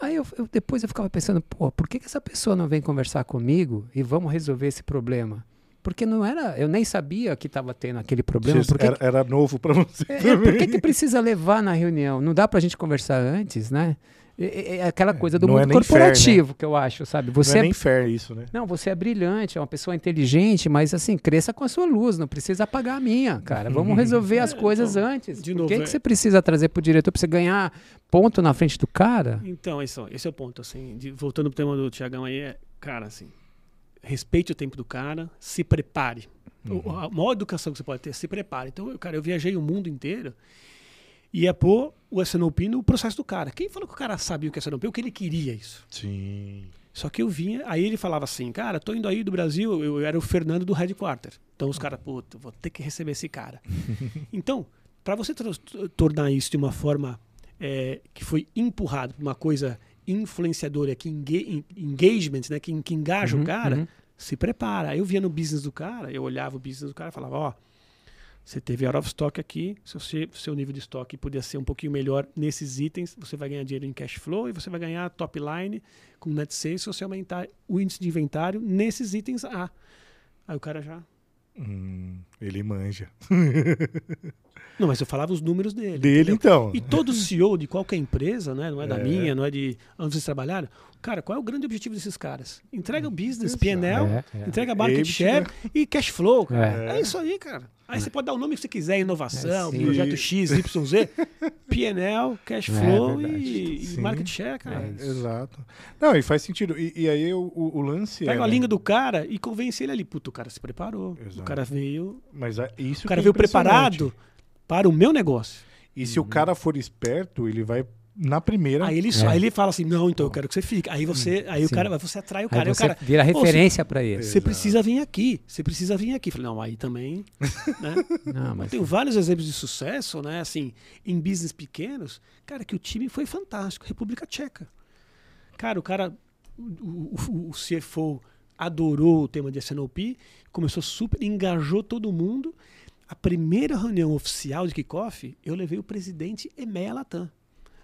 Aí eu, eu- depois eu ficava pensando, pô, por que, que essa pessoa não vem conversar comigo e vamos resolver esse problema? Porque não era, eu nem sabia que estava tendo aquele problema. Você- Por que, era, era novo pra você é, é, também. por que, que precisa levar na reunião? Não dá pra gente conversar antes, né? É, é- é aquela coisa do não é mundo nem fair, né? corporativo que eu acho, sabe? Você não é é, nem fair isso, né? não, você é brilhante, é uma pessoa inteligente, mas assim, cresça com a sua luz, não precisa apagar a minha, cara. Vamos resolver as É, coisas então, antes. de Por novo, que, é- que você precisa trazer pro diretor pra você ganhar ponto na frente do cara? Então, esse, esse é o ponto, assim, de- voltando pro tema do Tiagão aí, é, cara, assim, respeite o tempo do cara, se prepare. Uhum. a maior educação que você pode ter, é se prepare. Então, eu, cara, eu viajei o mundo inteiro e ia pôr o SNOP no processo do cara. Quem falou que o cara sabia o que é SNOP? O que ele queria isso. Sim. Só que eu vinha, aí ele falava assim, cara, tô indo aí do Brasil, eu, eu era o Fernando do Headquarter. Então os caras, puta, vou ter que receber esse cara. então, para você tornar isso de uma forma é, que foi empurrado uma coisa influenciadora, que enga- engagement, né, que, que engaja Uhum, o cara, uhum. se prepara. Eu via no business do cara, eu olhava o business do cara e falava, ó, você teve out of stock aqui, se você, seu nível de estoque podia ser um pouquinho melhor nesses itens, você vai ganhar dinheiro em cash flow e você vai ganhar top line com net sales se você aumentar o índice de inventário nesses itens A. Aí o cara já... Hum, ele manja. Não, mas eu falava os números dele. Dele, entendeu? então. E todo CEO de qualquer empresa, né, não é da É. minha, não é de onde vocês trabalharam, cara, qual é o grande objetivo desses caras? Entrega o business. PNL, É, é. entrega market share e cash flow. É. É. isso aí, cara. Aí você pode dar o nome que você quiser, inovação, É, projeto X, Y, Z, PNL, cash É, flow e, e market share, cara. É. Exato. Não, e faz sentido. E, e aí o, o, o lance Pega é... a língua do cara e convence ele ali. Puto, o cara se preparou. Exato. O cara veio. Mas é isso O cara que é veio preparado para o meu negócio. E se o cara for esperto, ele vai na primeira... Aí ele, É. aí ele fala assim: não, então eu quero que você fique. Aí você, aí o cara, você atrai o Aí cara. Aí o você cara, vira "Pô, referência pra ele. Você precisa vir aqui, você precisa vir aqui. Falei, não, aí também. né? Não, Eu mas tenho vários exemplos de sucesso, né? Assim, em business pequenos, cara, que o time foi fantástico. República Tcheca. Cara, o cara, o, o, o CFO adorou o tema de SNOP, começou super, engajou todo mundo. A primeira reunião oficial de kickoff, eu levei o presidente EMEA Latam.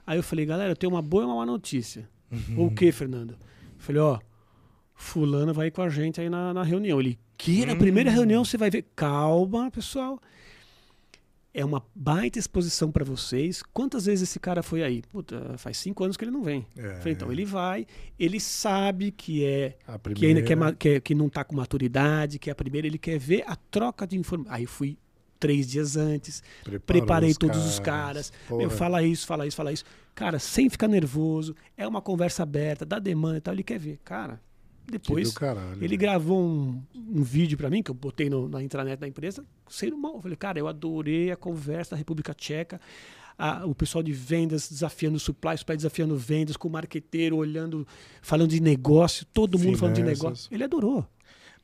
Aí eu falei, galera, eu tenho uma boa e uma má notícia. O que, Fernando? Eu falei, ó, fulano vai com a gente aí na, na reunião. Ele, que na primeira reunião você vai ver. Calma, pessoal. É uma baita exposição para vocês. Quantas vezes esse cara foi aí? Puta, faz cinco anos que ele não vem. É, Falei, então, ele vai, ele sabe que é a que ainda quer, primeira- ma- quer- que não está com maturidade, que é a primeira, ele quer ver a troca de informações. Aí fui três dias antes, preparou preparei os todos os caras. Porra. Meu, fala isso, fala isso, fala isso. Cara, sem ficar nervoso, é uma conversa aberta, dá demanda e tal, ele quer ver. Cara, depois caralho, ele velho. gravou um, um vídeo pra mim, que eu botei no- na intranet da empresa, sem mal. Eu falei, cara, eu adorei a conversa da República Tcheca. a- o pessoal de vendas desafiando o supply, supply desafiando vendas, com o marqueteiro olhando, falando de negócio, todo mundo falando de Finanças. negócio. Ele adorou.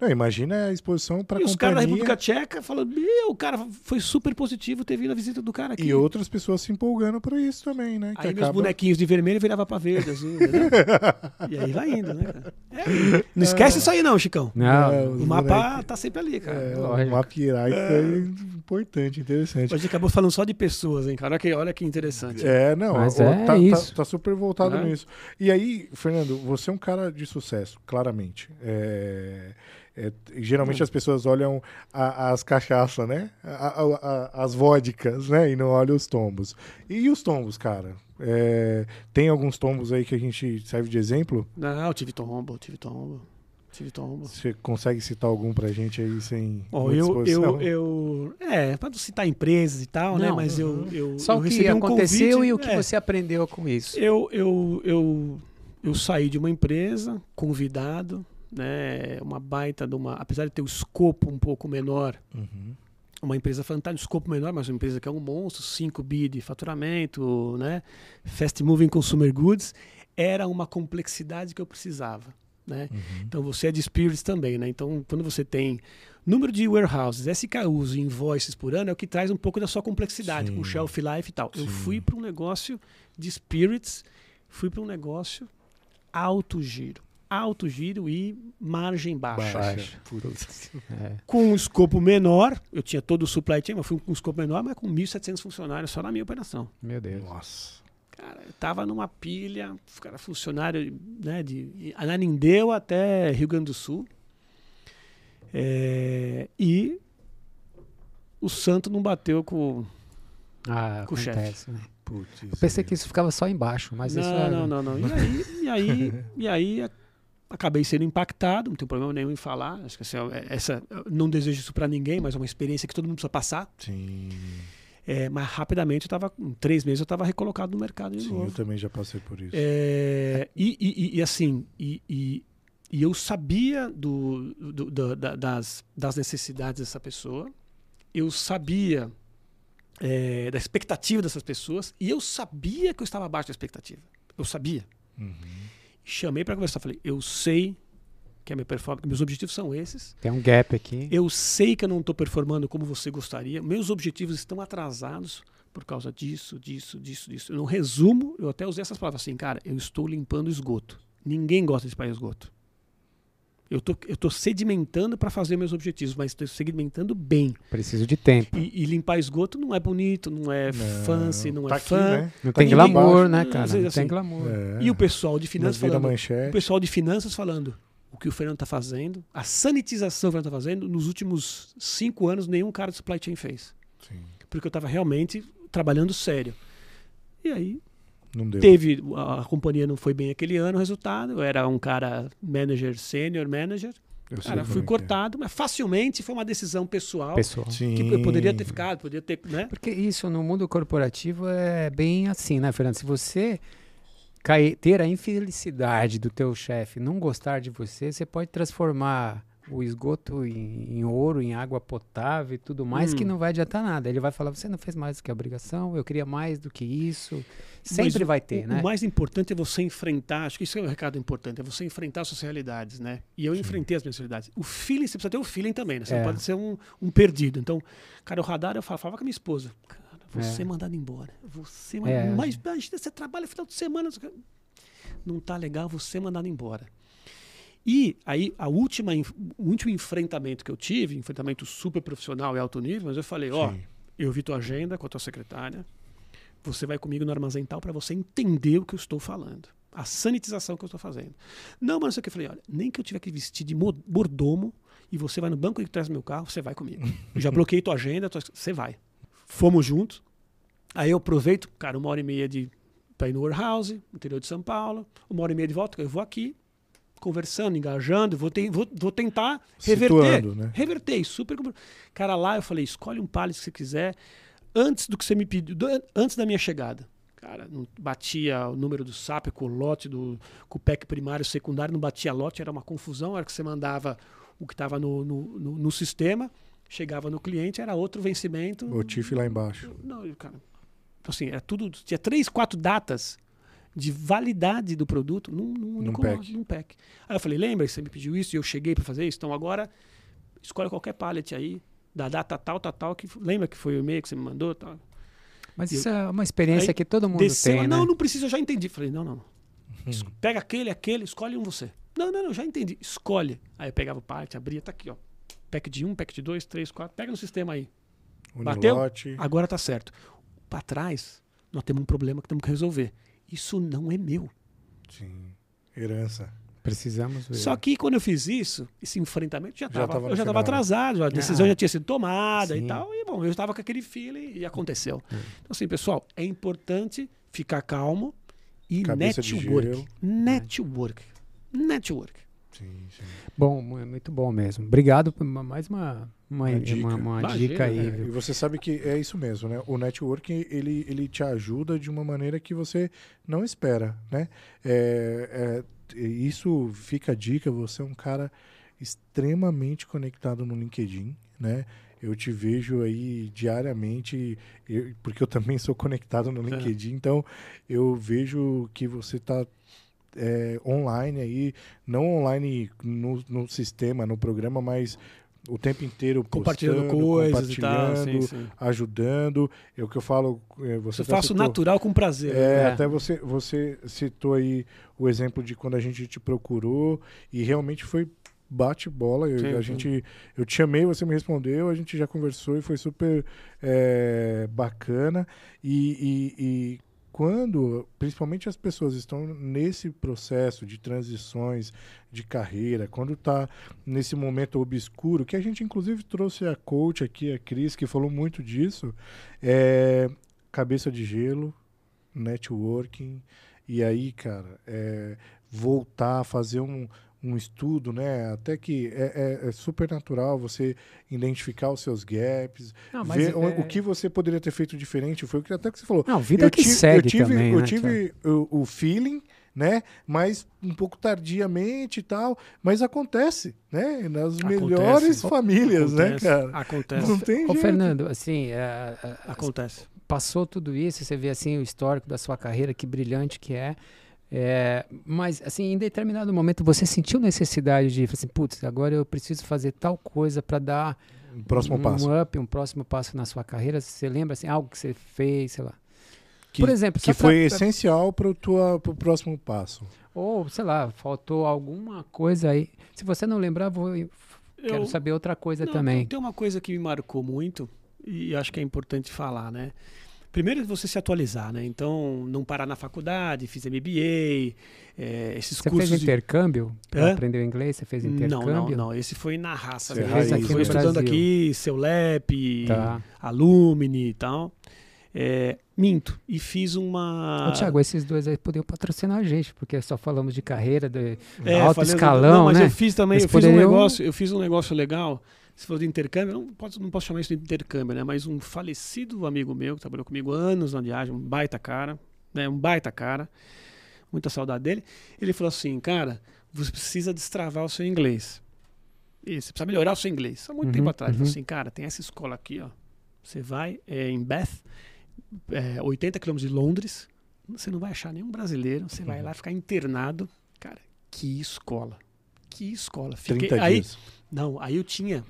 Não, imagina a exposição para e os caras da República Tcheca falando, meu, o cara foi super positivo ter vindo a visita do cara aqui. e outras pessoas se empolgando por isso também, né? que Aí meus acaba- bonequinhos de vermelho virava pra verde, azul, entendeu? e aí vai indo, né, cara? É, não esquece isso aí não, Chicão. Não, É, O mapa bonecos- tá sempre ali, cara. É, Lógico. mapear isso é importante, interessante. A gente acabou falando só de pessoas, hein, cara? Olha que, olha que interessante. É, não, Mas ó, é tá, tá- isso. tá super voltado É. nisso. E aí, Fernando, você é um cara de sucesso, claramente. É, é, geralmente Hum. as pessoas olham a- as cachaças, né? A- a- a- as vodkas, né? E não olham os tombos. E os tombos, cara? É, tem alguns tombos aí que a gente serve de exemplo? Não, eu tive tombo, tive tombo. Tive tombo. Você consegue citar algum pra gente aí sem. Muita eu, exposição? eu, eu. É, pra não citar empresas e tal, né? Não, Mas uhum. eu, eu. Só eu o que recebi um aconteceu convite, e o que é, você aprendeu com isso. Eu, eu, eu, eu saí de uma empresa, convidado, né? Uma baita de uma. Apesar de ter o escopo um pouco menor, Uhum. uma empresa fantástica, um escopo menor, mas uma empresa que é um monstro, 5 bi de faturamento, né? Fast moving consumer goods, era uma complexidade que eu precisava, né? Uhum. Então você é de spirits também, né? Então quando você tem número de warehouses, SKUs e invoices por ano é o que traz um pouco da sua complexidade, Sim. com shelf life e tal. Eu Sim. fui para um negócio de spirits, fui para um negócio alto giro, alto giro e margem baixa. Baixa. É. Com um escopo menor, eu tinha todo o supply chain, mas fui com um escopo menor, mas com 1.700 funcionários só na minha operação. Meu Deus. Nossa. Cara, eu tava numa pilha, cara, funcionário né, de Ananindeu até Rio Grande do Sul. É, e o santo não bateu com. Ah, Com o chefe. acontece, né? Putz. Eu pensei que isso ficava só embaixo, mas isso não, é... não, não, não. E aí, e aí, e aí acabei sendo impactado, não tenho problema nenhum em falar. Acho que assim, é- essa, não desejo isso para ninguém, mas é uma experiência que todo mundo precisa passar. Sim. É, mas rapidamente eu tava, em três meses eu estava recolocado no mercado de Sim, novo. eu também já passei por isso. É, e, e- e- e assim, e, e- e eu sabia do, do- do- da- das, das necessidades dessa pessoa, eu sabia é, da expectativa dessas pessoas, e eu sabia que eu estava abaixo da expectativa. Eu sabia. Uhum. Chamei para conversar, falei, eu sei que a minha performance, meus objetivos são esses. Tem um gap aqui. Eu sei que eu não estou performando como você gostaria. Meus objetivos estão atrasados por causa disso, disso, disso, disso. No resumo, eu até usei essas palavras assim, cara, eu estou limpando esgoto. Ninguém gosta de limpar esgoto. Eu tô, eu tô sedimentando para fazer meus objetivos, mas estou sedimentando bem. Preciso de tempo. E, e limpar esgoto não é bonito, não é fancy, não tá é aqui, fã. né? Não Tá tem glamour, né, cara? vezes Não tem assim, glamour. É. E o pessoal de finanças falando, o manchete. pessoal de finanças falando o que o Fernando está fazendo, a sanitização que o Fernando está fazendo, nos últimos cinco anos nenhum cara de supply chain fez. Sim. Porque eu estava realmente trabalhando sério. E aí Não. Teve, a, a companhia não foi bem aquele ano, o resultado, eu era um cara manager, senior manager, Eu cara, fui é é. cortado, mas facilmente foi uma decisão pessoal Pessoal. Sim. que eu poderia ter ficado, poderia ter, né? Porque isso no mundo corporativo é bem assim, né, Fernando? Se você cair, ter a infelicidade do teu chefe não gostar de você, você pode transformar o esgoto em, em ouro, em água potável e tudo mais, Hum. que não vai adiantar nada. Ele vai falar, você não fez mais do que a obrigação, eu queria mais do que isso. Mas Sempre o- vai ter, o, né? o mais importante é você enfrentar, acho que isso é um recado importante, é você enfrentar as suas realidades, né? E eu enfrentei as minhas realidades. O feeling, você precisa ter o feeling também, né? Você É. não pode ser um, um perdido. Então, cara, o radar eu falava, falava com a minha esposa, cara, você É. mandado embora. Você É. mandado Mas imagina, você trabalha final de semana. Não tá legal você mandado embora. E aí, a última, o último enfrentamento que eu tive, enfrentamento super profissional e alto nível, mas eu falei, ó, Sim. eu vi tua agenda com a tua secretária. Você vai comigo no armazém tal para você entender o que eu estou falando. A sanitização que eu estou fazendo. Não, mas o que. Eu falei, olha, nem que eu tiver que vestir de mo- mordomo e você vai no banco de trás do meu carro, você vai comigo. Eu já bloqueei tua agenda, tua- você vai. Fomos juntos. Aí eu aproveito, cara, uma hora e meia de para ir no warehouse, interior de São Paulo, uma hora e meia de volta, eu vou aqui, conversando, engajando, vou, te- vou- vou tentar reverter. Situando, né? Revertei, super. Cara, lá eu falei, escolhe um pallet que você quiser, antes do que você me pediu, antes da minha chegada. Cara, não batia o número do SAP com o lote, do, com o pack primário, secundário, não batia lote, era uma confusão. Era que você mandava o que estava no, no, no- no sistema, chegava no cliente, era outro vencimento. O TIF lá embaixo. Não, cara. Assim, era tudo. Tinha três, quatro datas de validade do produto num, num, único pack. num pack. Aí eu falei, lembra que você me pediu isso e eu cheguei para fazer isso? Então agora escolhe qualquer pallet aí, da data tal, tal, tal, que lembra que foi o e-mail que você me mandou, tal. Mas eu- isso é uma experiência Aí que todo mundo Desceu, tem, não, né? não precisa, eu já entendi. Falei, não, não. Hum. Es- Pega aquele, aquele, escolhe um você. Não, não, não, já entendi. Escolhe. Aí eu pegava o pallet, abria, tá aqui, ó. Pack de um, pack de dois, três, quatro. Pega no sistema aí. Bateu? Unilote. Agora tá certo. Para trás, nós temos um problema que temos que resolver. Isso não é meu. Sim. Herança. Precisamos ver. Só que quando eu fiz isso, esse enfrentamento já estava eu já estava atrasado, a decisão Ah. já tinha sido tomada Sim. e tal. E bom, eu estava com aquele feeling e aconteceu. É. Então, assim, pessoal, é importante ficar calmo e Cabeça network. Network. Network. Sim, sim. Bom, mu- muito bom mesmo. Obrigado por ma- mais uma, uma, Uma dica. uma- uma Imagina, dica aí. né? É, viu? e você sabe que é isso mesmo, né? O networking, ele, ele te ajuda de uma maneira que você não espera, né? É, é, isso fica a dica, você é um cara extremamente conectado no LinkedIn, né? Eu te vejo aí diariamente, eu- porque eu também sou conectado no É. LinkedIn, então eu vejo que você está online aí, não online no, no sistema, no programa, mas o tempo inteiro Compartilhando postando, coisas e tal. compartilhando, Sim, sim. ajudando. É o que eu falo. é, Você Eu faço citou- natural com prazer. É, né? até você, você citou aí o exemplo de quando a gente te procurou e realmente foi bate-bola. Eu, Sim, a gente, eu te chamei, você me respondeu, a gente já conversou e foi super é, bacana. E, e- e quando, principalmente as pessoas estão nesse processo de transições de carreira, quando está nesse momento obscuro, que a gente inclusive trouxe a coach aqui, a Cris, que falou muito disso, é, cabeça de gelo, networking, e aí, cara, é, voltar a fazer um, um estudo, né? Até que é, é- é super natural você identificar os seus gaps, Não, mas ver o, é- o que você poderia ter feito diferente. Foi o que até que você falou. Não, vida eu que tive, segue eu tive, também, eu né, tive o, o feeling, né? Mas um pouco tardiamente e tal. Mas acontece, né? Nas Acontece. melhores famílias, né, Acontece, cara? Acontece. Não tem Ô, jeito. Fernando, assim, é, é, Acontece. passou tudo isso, você vê assim o histórico da sua carreira, que brilhante que é. É, mas, assim, em determinado momento você sentiu necessidade de, assim, putz, agora eu preciso fazer tal coisa para dar Próximo um passo. up, um próximo passo na sua carreira. Você lembra, assim, algo que você fez, sei lá. Que- Por exemplo, Que foi pra- essencial para o próximo passo. ou, sei lá, faltou alguma coisa aí. Se você não lembrar, vou, quero Eu- saber outra coisa Não, também. Tem uma coisa que me marcou muito e acho que é importante falar, né? Primeiro você se atualizar, né? Então, não parar na faculdade, fiz MBA, é, esses Você cursos fez de- intercâmbio? Pra Hã? aprender inglês? Você fez Não, intercâmbio? não, não. Esse foi na raça Você mesmo. fez aqui foi estudando Brasil. aqui, seu LEP, Tá. Alumni e tal. É, minto. E fiz uma. Ô, Thiago, esses dois aí podiam patrocinar a gente, porque só falamos de carreira, de É, alto falei- escalão, não, mas né? eu fiz também, Eles eu fiz um poderiam- negócio, eu fiz um negócio legal. Se for de intercâmbio, não posso, não posso chamar isso de intercâmbio, né? Mas um falecido amigo meu que trabalhou comigo anos na viagem, um baita cara, né? Um baita cara, muita saudade dele. Ele falou assim, cara, você precisa destravar o seu inglês. E você precisa melhorar o seu inglês. Há muito Uhum, tempo atrás, ele falou uhum. assim, cara, tem essa escola aqui, ó. Você vai é, em Bath, é, 80 quilômetros de Londres, você não vai achar nenhum brasileiro, você vai Uhum. lá ficar internado. Cara, que escola. Que escola. Fiquei, 30 aí, dias. não, aí eu tinha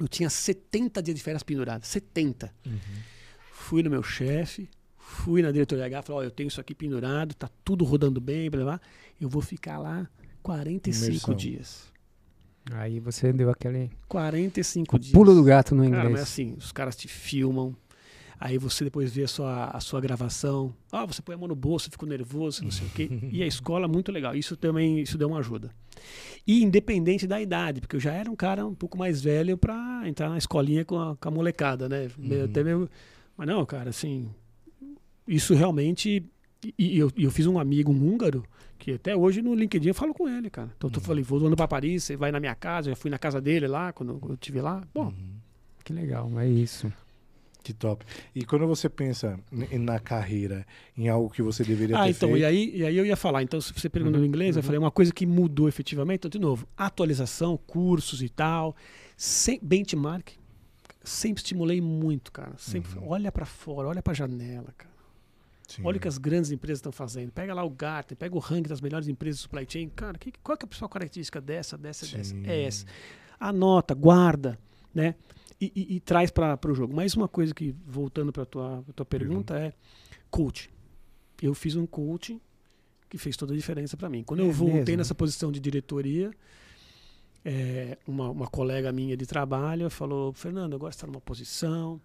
eu tinha 70 dias de férias penduradas, 70. Uhum. Fui no meu chefe, fui na diretoria H, falei, ó, eu tenho isso aqui pendurado, tá tudo rodando bem, blá, blá, blá. eu vou ficar lá 45 Imersão. dias. Aí você deu aquele 45 o dias. pulo do gato no Cara, inglês. mas assim, os caras te filmam, aí você depois vê a sua, a sua gravação. Ah, você põe a mão no bolso, ficou nervoso, não sei o quê. E a escola, muito legal. Isso também isso deu uma ajuda. E independente da idade, porque eu já era um cara um pouco mais velho para entrar na escolinha com a, com a molecada, né? Uhum. Até meio, mas não, cara, assim, isso realmente. E, e eu, eu fiz um amigo, um húngaro, que até hoje no LinkedIn eu falo com ele, cara. Então eu falei, vou ano para Paris, você vai na minha casa, eu já fui na casa dele lá, quando eu estive lá. Bom, Uhum. Que legal, é isso. Que top. E quando você pensa na carreira, em algo que você deveria Ah, ter então, feito... e aí, e aí eu ia falar. Então, se você perguntou Uhum, no inglês, eu uhum. falei uma coisa que mudou efetivamente. Então, de novo, atualização, cursos e tal, sem, benchmark. Sempre estimulei muito, cara. Sempre Uhum. olha para fora, olha para janela, cara. Sim. Olha o que as grandes empresas estão fazendo. Pega lá o Gartner, pega o ranking das melhores empresas de supply chain. Cara, que, qual que é a principal característica dessa, dessa, dessa? Sim. É essa. Anota, guarda, né? E, e- e traz para o jogo. Mais uma coisa que, voltando para a tua, tua pergunta, é coach. Eu fiz um coach que fez toda a diferença para mim. Quando eu É voltei mesmo? nessa posição de diretoria, é, uma, uma colega minha de trabalho falou: Fernando, agora está numa posição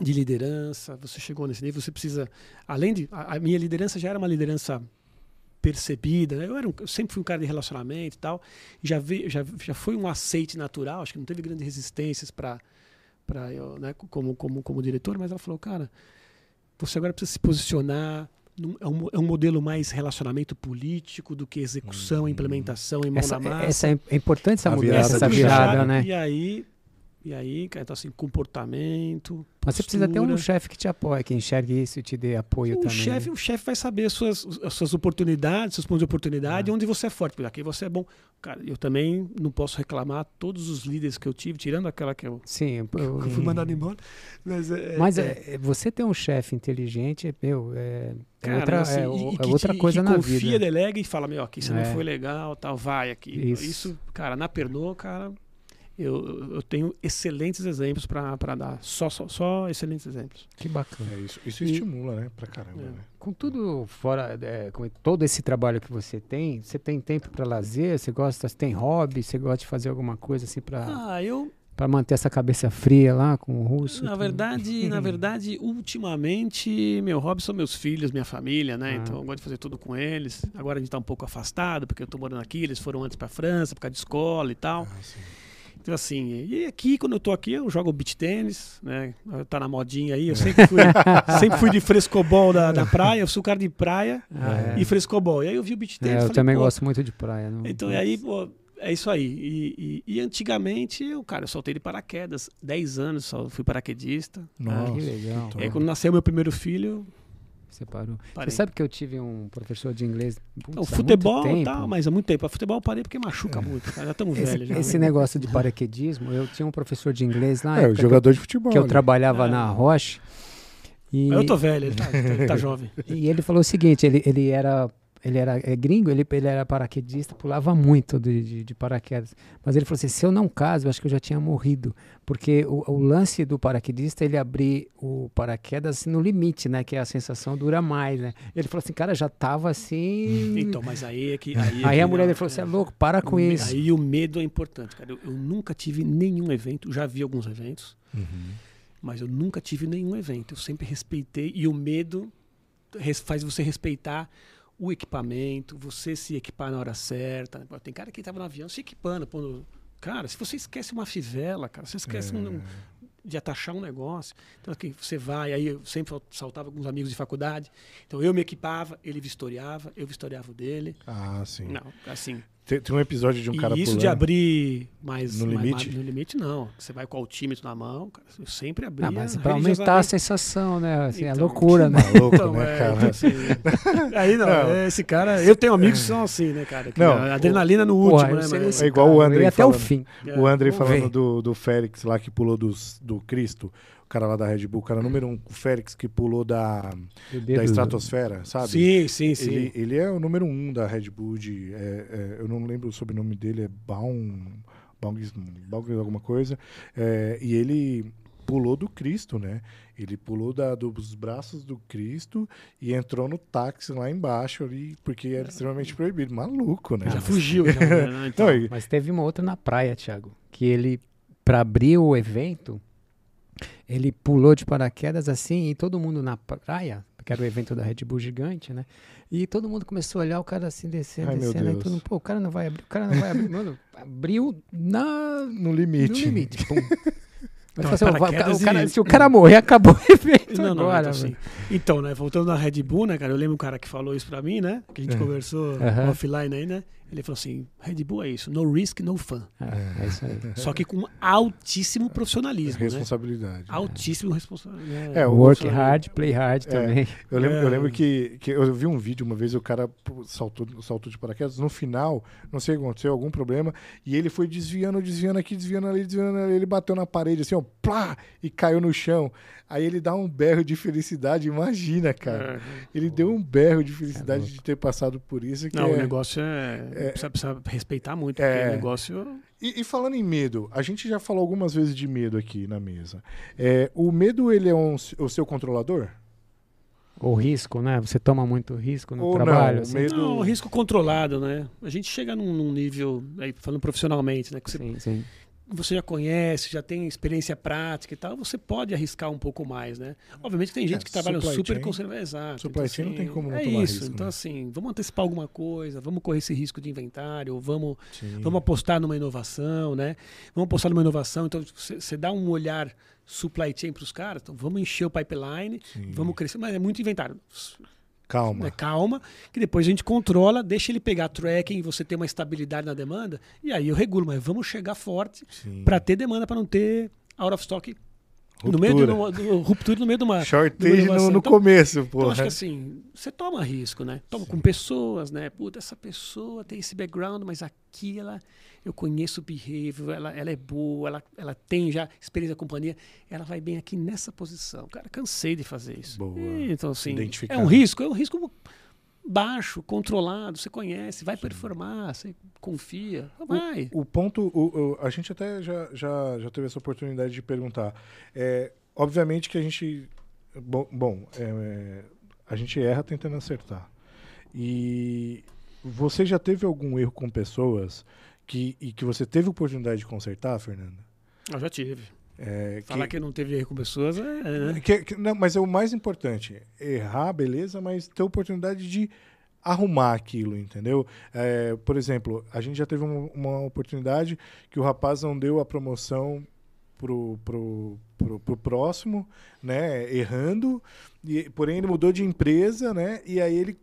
de liderança, você chegou nesse nível, você precisa. Além de. A, a minha liderança já era uma liderança percebida, né? eu, era um- eu sempre fui um cara de relacionamento e tal, já, vi, já, já foi um aceite natural, acho que não teve grandes resistências para eu, né, como, como, como diretor, mas ela falou, cara, você agora precisa se posicionar, num- é um, é um modelo mais relacionamento político do que execução, implementação e mão Essa, na massa. essa é é importante essa mudança, virada essa virada, né? E aí, e aí, cara, então assim, comportamento. Mas você precisa ter um postura. chefe que te apoie, que enxergue isso e te dê apoio O também. chefe, né? o chefe vai saber as suas, as suas oportunidades, seus pontos de oportunidade, Ah. onde você é forte. Porque aqui você é bom. Cara, eu também não posso reclamar todos os líderes que eu tive, tirando aquela que eu, Sim, que eu fui mandado embora. Mas, é, Mas é, é, você ter um chefe inteligente, meu, é, é Cara, outra, assim, é, e- é outra te- coisa na confia, vida. delega e fala, meu, aqui você É. não foi legal, tal, vai aqui. Isso. Isso, cara, na Pernod, cara, eu, eu tenho excelentes exemplos para dar. Só, só, só excelentes exemplos. Que bacana. É isso, isso E- estimula, né? Pra caramba, É. né? Com tudo fora, é, com todo esse trabalho que você tem, você tem tempo para lazer? Você gosta, você tem hobby? Você gosta de fazer alguma coisa assim para Ah, eu, para manter essa cabeça fria lá com o russo? na verdade, na verdade, ultimamente, meu hobby são meus filhos, minha família, né? Ah. Então eu gosto de fazer tudo com eles. Agora a gente tá um pouco afastado, porque eu tô morando aqui, eles foram antes pra França, por causa de escola e tal. Ah, sim. Então, assim, e aqui, quando eu tô aqui, eu jogo beach tênis, né? Tá na modinha aí. Eu sempre fui, sempre fui de frescobol da, da praia, eu sou um cara de praia Ah, é. e frescobol. E aí eu vi o beach É, tênis. eu falei, também gosto muito de praia. Não, Então, e aí, pô, é isso aí. E, e- e antigamente, eu, cara, eu soltei de paraquedas. 10 anos só fui paraquedista. Nossa, que legal. E aí, quando nasceu meu primeiro filho, Você parou. parei. Você sabe que eu tive um professor de inglês. putz, há muito futebol e tempo. tal, mas há muito tempo. A futebol eu parei porque machuca muito, cara. Já estamos Esse, velhos já. esse né? negócio de paraquedismo, eu tinha um professor de inglês na É, o eu- jogador de futebol. que eu né? trabalhava Ah. na Roche. E, Eu tô velho, ele tá, ele tá jovem. e ele falou o seguinte: ele, ele era. Ele era é gringo, ele, ele era paraquedista, pulava muito de, de, de paraquedas. Mas ele falou assim: se eu não caso, eu acho que eu já tinha morrido. Porque o, o lance do paraquedista, ele abrir o paraquedas no limite, né? Que a sensação dura mais, né? Ele falou assim: cara, já tava assim. Então, mas aí é que. Aí, é Aí que a mulher não, dele falou: você é é. louco, para com me- isso. Aí o medo é importante, cara. Eu, eu nunca tive nenhum evento, já vi alguns eventos, Uhum. mas eu nunca tive nenhum evento. Eu sempre respeitei e o medo res- faz você respeitar o equipamento, você se equipar na hora certa. Tem cara que tava no avião se equipando, pondo- Cara, se você esquece uma fivela, cara, você esquece um- É. de atachar um negócio. Então aqui você vai, aí eu sempre saltava alguns amigos de faculdade. Então eu me equipava, ele vistoriava, eu vistoriava o dele. Ah, sim. Não, assim, Tem, tem um episódio de um e cara isso de pulando. abrir mais No mais- limite? mais- no limite não. Você vai com o altímetro na mão, cara, eu sempre abria. Ah, mas pra aumentar a sensação, né? Assim, é Então, loucura, né? Maluco, Então, né, é, cara? então, assim, aí não, Não. é, esse cara. Eu tenho amigos que são assim, né, cara? que Não, a adrenalina no Porra, último, eu né? mas- esse É igual o cara, eu Andrei ia até o fim. é, O vamos falando do, do Félix lá que pulou dos, do Cristo, o cara lá da Red Bull, o cara número um, o Félix que pulou da, da do- estratosfera, sabe? Sim, sim, sim. Ele, ele é o número um da Red Bull de. é, é, eu não lembro o sobrenome dele, é Baum. Baum, Baum alguma coisa. É, e ele pulou do Cristo, né? Ele pulou da- dos braços do Cristo e entrou no táxi lá embaixo ali, porque era extremamente proibido. Maluco, né? já fugiu, já, né? Então, Mas teve uma outra na praia, Thiago, que ele, pra abrir o evento, ele pulou de paraquedas assim e todo mundo na praia, porque era o evento da Red Bull gigante, né? E todo mundo começou a olhar o cara assim descendo, Ai, descendo, aí todo mundo, pô, o cara não vai abrir, o cara não vai abrir. Mano, abriu na, no limite. no limite. Pum. Mas Não, assim, o paraquedas cara- e- se o cara morrer, acabou o evento Não, não, agora. então, assim, então, né, voltando na Red Bull, né, cara, eu lembro um cara que falou isso pra mim, né, que a gente É. conversou offline aí, né, ele falou assim, Red Bull é isso, no risk, no fun. É, é isso aí. Só que com altíssimo profissionalismo, né? Responsabilidade. Altíssimo responsabilidade. É, o- Work hard, play hard É. também. Eu lembro, eu É. lembro que, que eu vi um vídeo uma vez, o cara saltou, saltou de paraquedas. No final, não sei o que aconteceu, algum problema, e ele foi desviando, desviando aqui, desviando ali, desviando ali. Ele bateu na parede assim, ó, plá, e caiu no chão. Aí ele dá um berro de felicidade, imagina, cara. É. Ele deu um berro de É felicidade de ter passado por isso. Que Não, é- o negócio é, é- precisa, precisa respeitar muito, É. porque o negócio... E, e falando em medo, a gente já falou algumas vezes de medo aqui na mesa. É, o medo, ele é um- o seu controlador? O risco, né? Você toma muito risco no Ou trabalho. não, assim. medo- Não, o risco controlado, né? A gente chega num, num nível, aí, falando profissionalmente, né, que você Sim, sim. Você já conhece, já tem experiência prática e tal, você pode arriscar um pouco mais, né? Obviamente tem gente É, que trabalha super conservador, exato. supply chain não tem como não É tomar isso. risco, então né? assim, vamos antecipar alguma coisa, vamos correr esse risco de inventário, vamos, Sim. vamos apostar numa inovação, né? Vamos apostar numa inovação, então você você dá um olhar supply chain para os caras, então vamos encher o pipeline, Sim. vamos crescer, mas é muito inventário. Calma. né, calma, que depois a gente controla, deixa ele pegar tracking, você ter uma estabilidade na demanda, e aí eu regulo, mas vamos chegar forte para ter demanda, para não ter out of stock no meio Ruptura. do- ruptura no meio de uma. Shortage no, no então- começo, Então, pô. acho que assim, você toma risco, né? Toma com pessoas, né? Puta, essa pessoa tem esse background, mas aqui ela, eu conheço o behavior, ela, ela é boa, ela, ela tem já experiência da companhia, ela vai bem aqui nessa posição. Cara, cansei de fazer isso. Boa. E, então, assim, é um risco, é um risco baixo, controlado, você conhece, vai performar, você confia, vai. O ponto, o- o- a gente até já, já, já teve essa oportunidade de perguntar. É, obviamente que a gente. Bom, bom, é, é, a gente erra tentando acertar. E você já teve algum erro com pessoas que, e que você teve oportunidade de consertar, Fernando? Eu já tive. É, Falar que, não teve erro com pessoas é, é, né? que- que- não, mas é o mais importante. Errar, beleza, mas ter oportunidade de arrumar aquilo, entendeu? É, por exemplo, a gente já teve uma, uma oportunidade que o rapaz não deu a promoção pro, pro, pro, pro próximo, né? Errando, e, porém ele mudou de empresa, né? E aí ele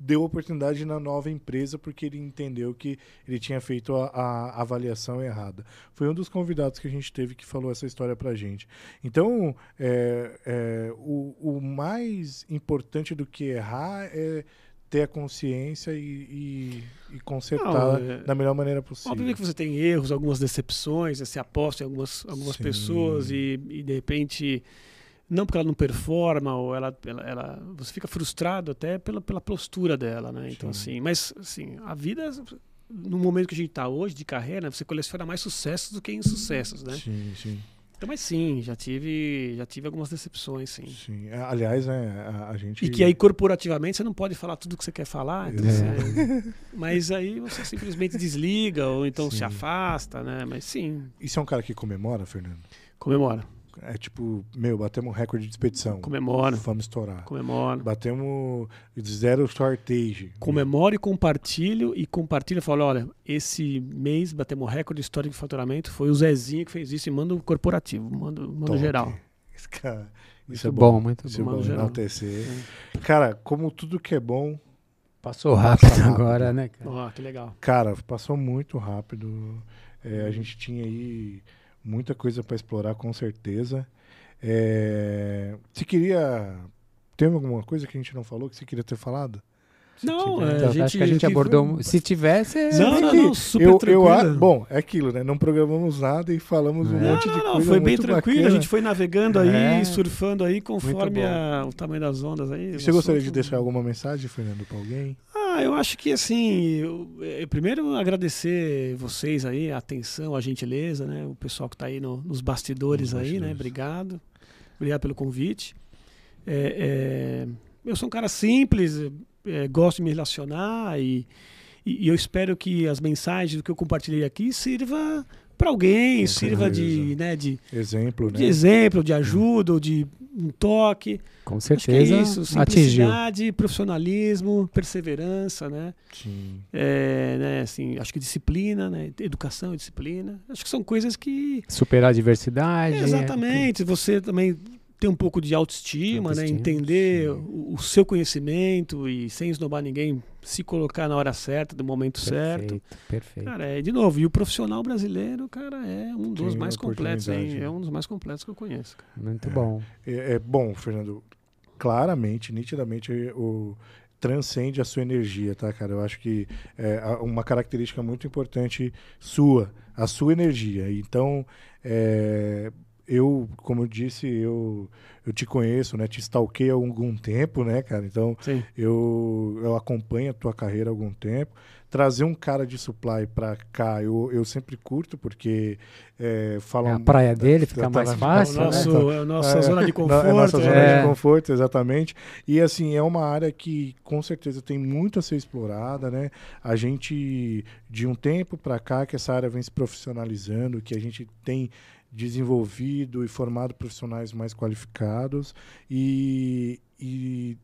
deu oportunidade na nova empresa porque ele entendeu que ele tinha feito a, a avaliação errada. Foi um dos convidados que a gente teve que falou essa história pra gente. Então, é, é, o, o mais importante do que errar é ter a consciência e, e, e consertar Não, é- da melhor maneira possível. Óbvio que você tem erros, algumas decepções, você aposta em algumas, algumas Sim. pessoas e, e de repente, não porque ela não performa, ou ela, ela, ela- você fica frustrado até pela, pela postura dela, né? Então, Sim. assim, mas assim, a vida, no momento que a gente está hoje de carreira, você coleciona mais sucessos do que insucessos, né? Sim, sim, Então, mas sim, já tive, já tive algumas decepções, sim. sim. É, Aliás, né, a, a gente... E que aí, corporativamente, você não pode falar tudo que você quer falar. então, Exato. você- mas aí você simplesmente desliga ou então Sim. se afasta, né? Mas sim, Isso é um cara que comemora, Fernando? comemora. É tipo, meu, batemos um recorde de expedição. Comemora. Vamos estourar. Comemora. Batemos zero shortage. Comemora e compartilho e compartilha e fala, olha, esse mês batemos recorde histórico de faturamento, foi o Zezinho que fez isso e manda o corporativo, manda, manda Top. geral. Esse cara, isso Muito é bom, bom. muito Isso é bom. bom, geral. enaltecer. Cara, como tudo que é bom, Passou Passa rápido, rápido. agora, né, cara? Ó, que legal. cara, passou muito rápido. É, a gente tinha aí muita coisa para explorar, com certeza. É, você queria. Tem alguma coisa que a gente não falou que você queria ter falado? Se Não, tiver. é, Então, a gente- acho que a gente abordou. foi- Se tivesse. Não, É não, que não, super eu, eu, tranquilo. bom, é aquilo, né? Não programamos nada e falamos um É. monte de Não, não, coisa. foi bem tranquilo, bacana. a gente foi navegando aí, É. surfando aí conforme a- o tamanho das ondas aí. Você gostaria de deixar alguma mensagem, Fernando, para alguém? Ah, eu acho que assim, eu, eu primeiro agradecer vocês aí, a atenção, a gentileza, né? O pessoal que está aí no- nos bastidores Nos aí, né? Obrigado. Obrigado pelo convite. É, é, eu sou um cara simples, é, gosto de me relacionar e, e- e eu espero que as mensagens que eu compartilhei aqui sirva para alguém, Com sirva de, né, de, Exemplo, né? de exemplo, de ajuda, ou de um toque. Com é certeza isso, atingiu. simplicidade, profissionalismo, perseverança, né? Sim. É, né, assim, acho que disciplina, né? Educação e disciplina. Acho que são coisas que. Superar a diversidade. exatamente. Você também ter um pouco de autoestima, né? Autoestima, Entender sim. o, o seu conhecimento e sem esnobar ninguém, se colocar na hora certa, do momento certo. Perfeito, perfeito. Cara, é, de novo, e o profissional brasileiro, cara, é um dos Tem mais completos, hein? É um dos mais completos que eu conheço. cara. Muito bom. É, é bom, Fernando. Claramente, nitidamente, o transcende a sua energia, tá, cara? Eu acho que é uma característica muito importante sua, a sua energia. Então, é, eu, como eu disse, eu, eu te conheço, né? Te stalkei há algum tempo, né, cara? Então, Sim. eu, eu acompanho a tua carreira há algum tempo. Trazer um cara de supply pra cá, eu, eu sempre curto, porque é, É falam... a praia dele, fica tá- mais tá- É fácil, né? nosso, é a nossa É, zona de conforto. É nossa zona é. de conforto, exatamente. E assim, é uma área que com certeza tem muito a ser explorada, né? A gente, de um tempo para cá, que essa área vem se profissionalizando, que a gente tem desenvolvido e formado profissionais mais qualificados e, e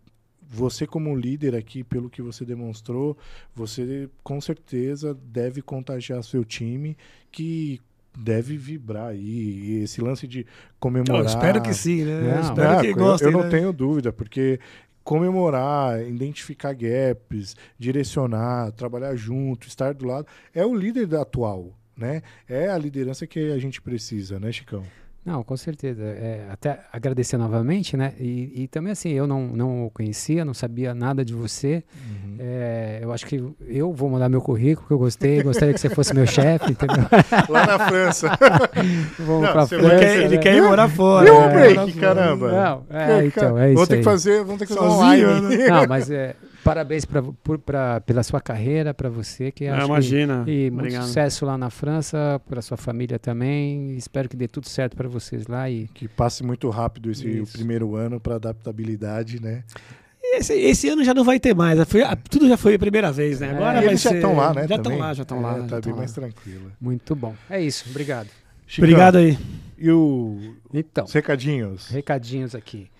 você como líder aqui, pelo que você demonstrou, você com certeza deve contagiar seu time que deve vibrar aí. E esse lance de comemorar. Eu espero que sim, né? Não, eu espero Não, que gostem. eu, não né? tenho dúvida, porque comemorar, identificar gaps, direcionar, trabalhar junto, estar do lado. É o líder da atual, né? É a liderança que a gente precisa, né, Chicão? Não, com certeza. É, até agradecer novamente, né? E, e, também assim, eu não, não o conhecia, não sabia nada de você. Uhum. É, eu acho que eu vou mandar meu currículo, que eu gostei, gostaria que você fosse meu chefe, entendeu? Lá na França. Vamos não, pra França. Ele quer, ele quer ir morar fora. E um break, caramba. Não, é, então, é isso vamos ter aí. que fazer, vamos ter que fazer online. Né? Não, mas é, parabéns pra, por, pra, pela sua carreira, para você. Que ah, imagina. Que, e muito sucesso lá na França, para sua família também. Espero que dê tudo certo para vocês lá. E... Que passe muito rápido esse primeiro ano para adaptabilidade, né? Esse, esse, ano já não vai ter mais. Foi, tudo já foi a primeira vez, né? Agora é, eles já estão lá, né? Já estão lá, já estão é, lá. Tá bem lá. mais tranquilo. Muito bom. É isso. Obrigado. Chicão, Obrigado aí. E o então, os recadinhos? Recadinhos aqui.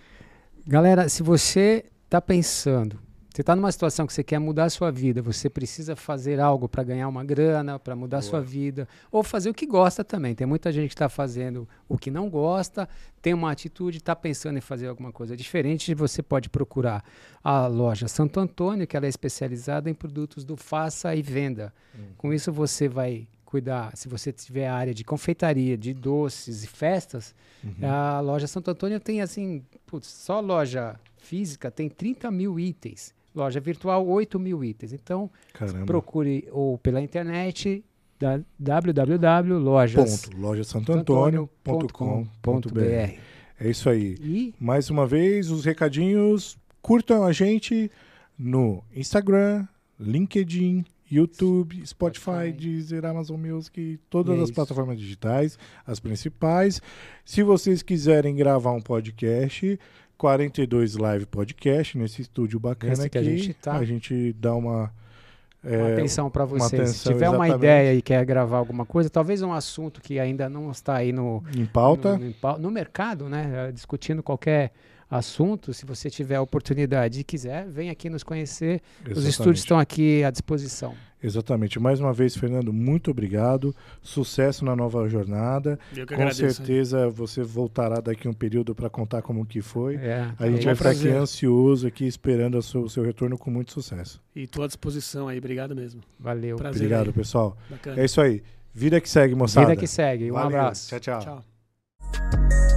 Galera, se você está pensando você está numa situação que você quer mudar a sua vida, você precisa fazer algo para ganhar uma grana, para mudar a sua vida, ou fazer o que gosta também. Tem muita gente que está fazendo o que não gosta, tem uma atitude, está pensando em fazer alguma coisa diferente. Você pode procurar a loja Santo Antônio, que ela é especializada em produtos do faça e venda. Hum. Com isso você vai cuidar, se você tiver a área de confeitaria, de doces e festas, uhum. a loja Santo Antônio tem assim, putz, só loja física tem 30 mil itens. Loja virtual, 8 mil itens. Então, Caramba. procure ou pela internet da www.lojasantoantônio.com.br. É isso aí. E? Mais uma vez, os recadinhos. Curtam a gente no Instagram, LinkedIn, YouTube, Spotify, Spotify. Deezer, Amazon Music, todas é as plataformas digitais, as principais. Se vocês quiserem gravar um podcast, 42 Live Podcast, nesse estúdio bacana Esse que aqui. A gente, tá. a gente dá uma. É, uma atenção para vocês. Atenção, Se tiver exatamente. uma ideia e quer gravar alguma coisa, talvez um assunto que ainda não está aí no. Em pauta? No, no, no mercado, né? Discutindo qualquer assunto, se você tiver a oportunidade e quiser, vem aqui nos conhecer. Exatamente. Os estúdios estão aqui à disposição. Exatamente. Mais uma vez, Fernando, muito obrigado. Sucesso na nova jornada. Eu que Com agradeço, certeza hein? você voltará daqui um período para contar como que foi. É, a gente é vai ficar aqui ansioso, aqui esperando o seu, o seu, retorno com muito sucesso. E estou à disposição aí. Obrigado mesmo. Valeu. Prazer obrigado, aí. pessoal. Bacana. É isso aí. Vida que segue, moçada. Vida que segue. Um Valeu. abraço. tchau. tchau. tchau.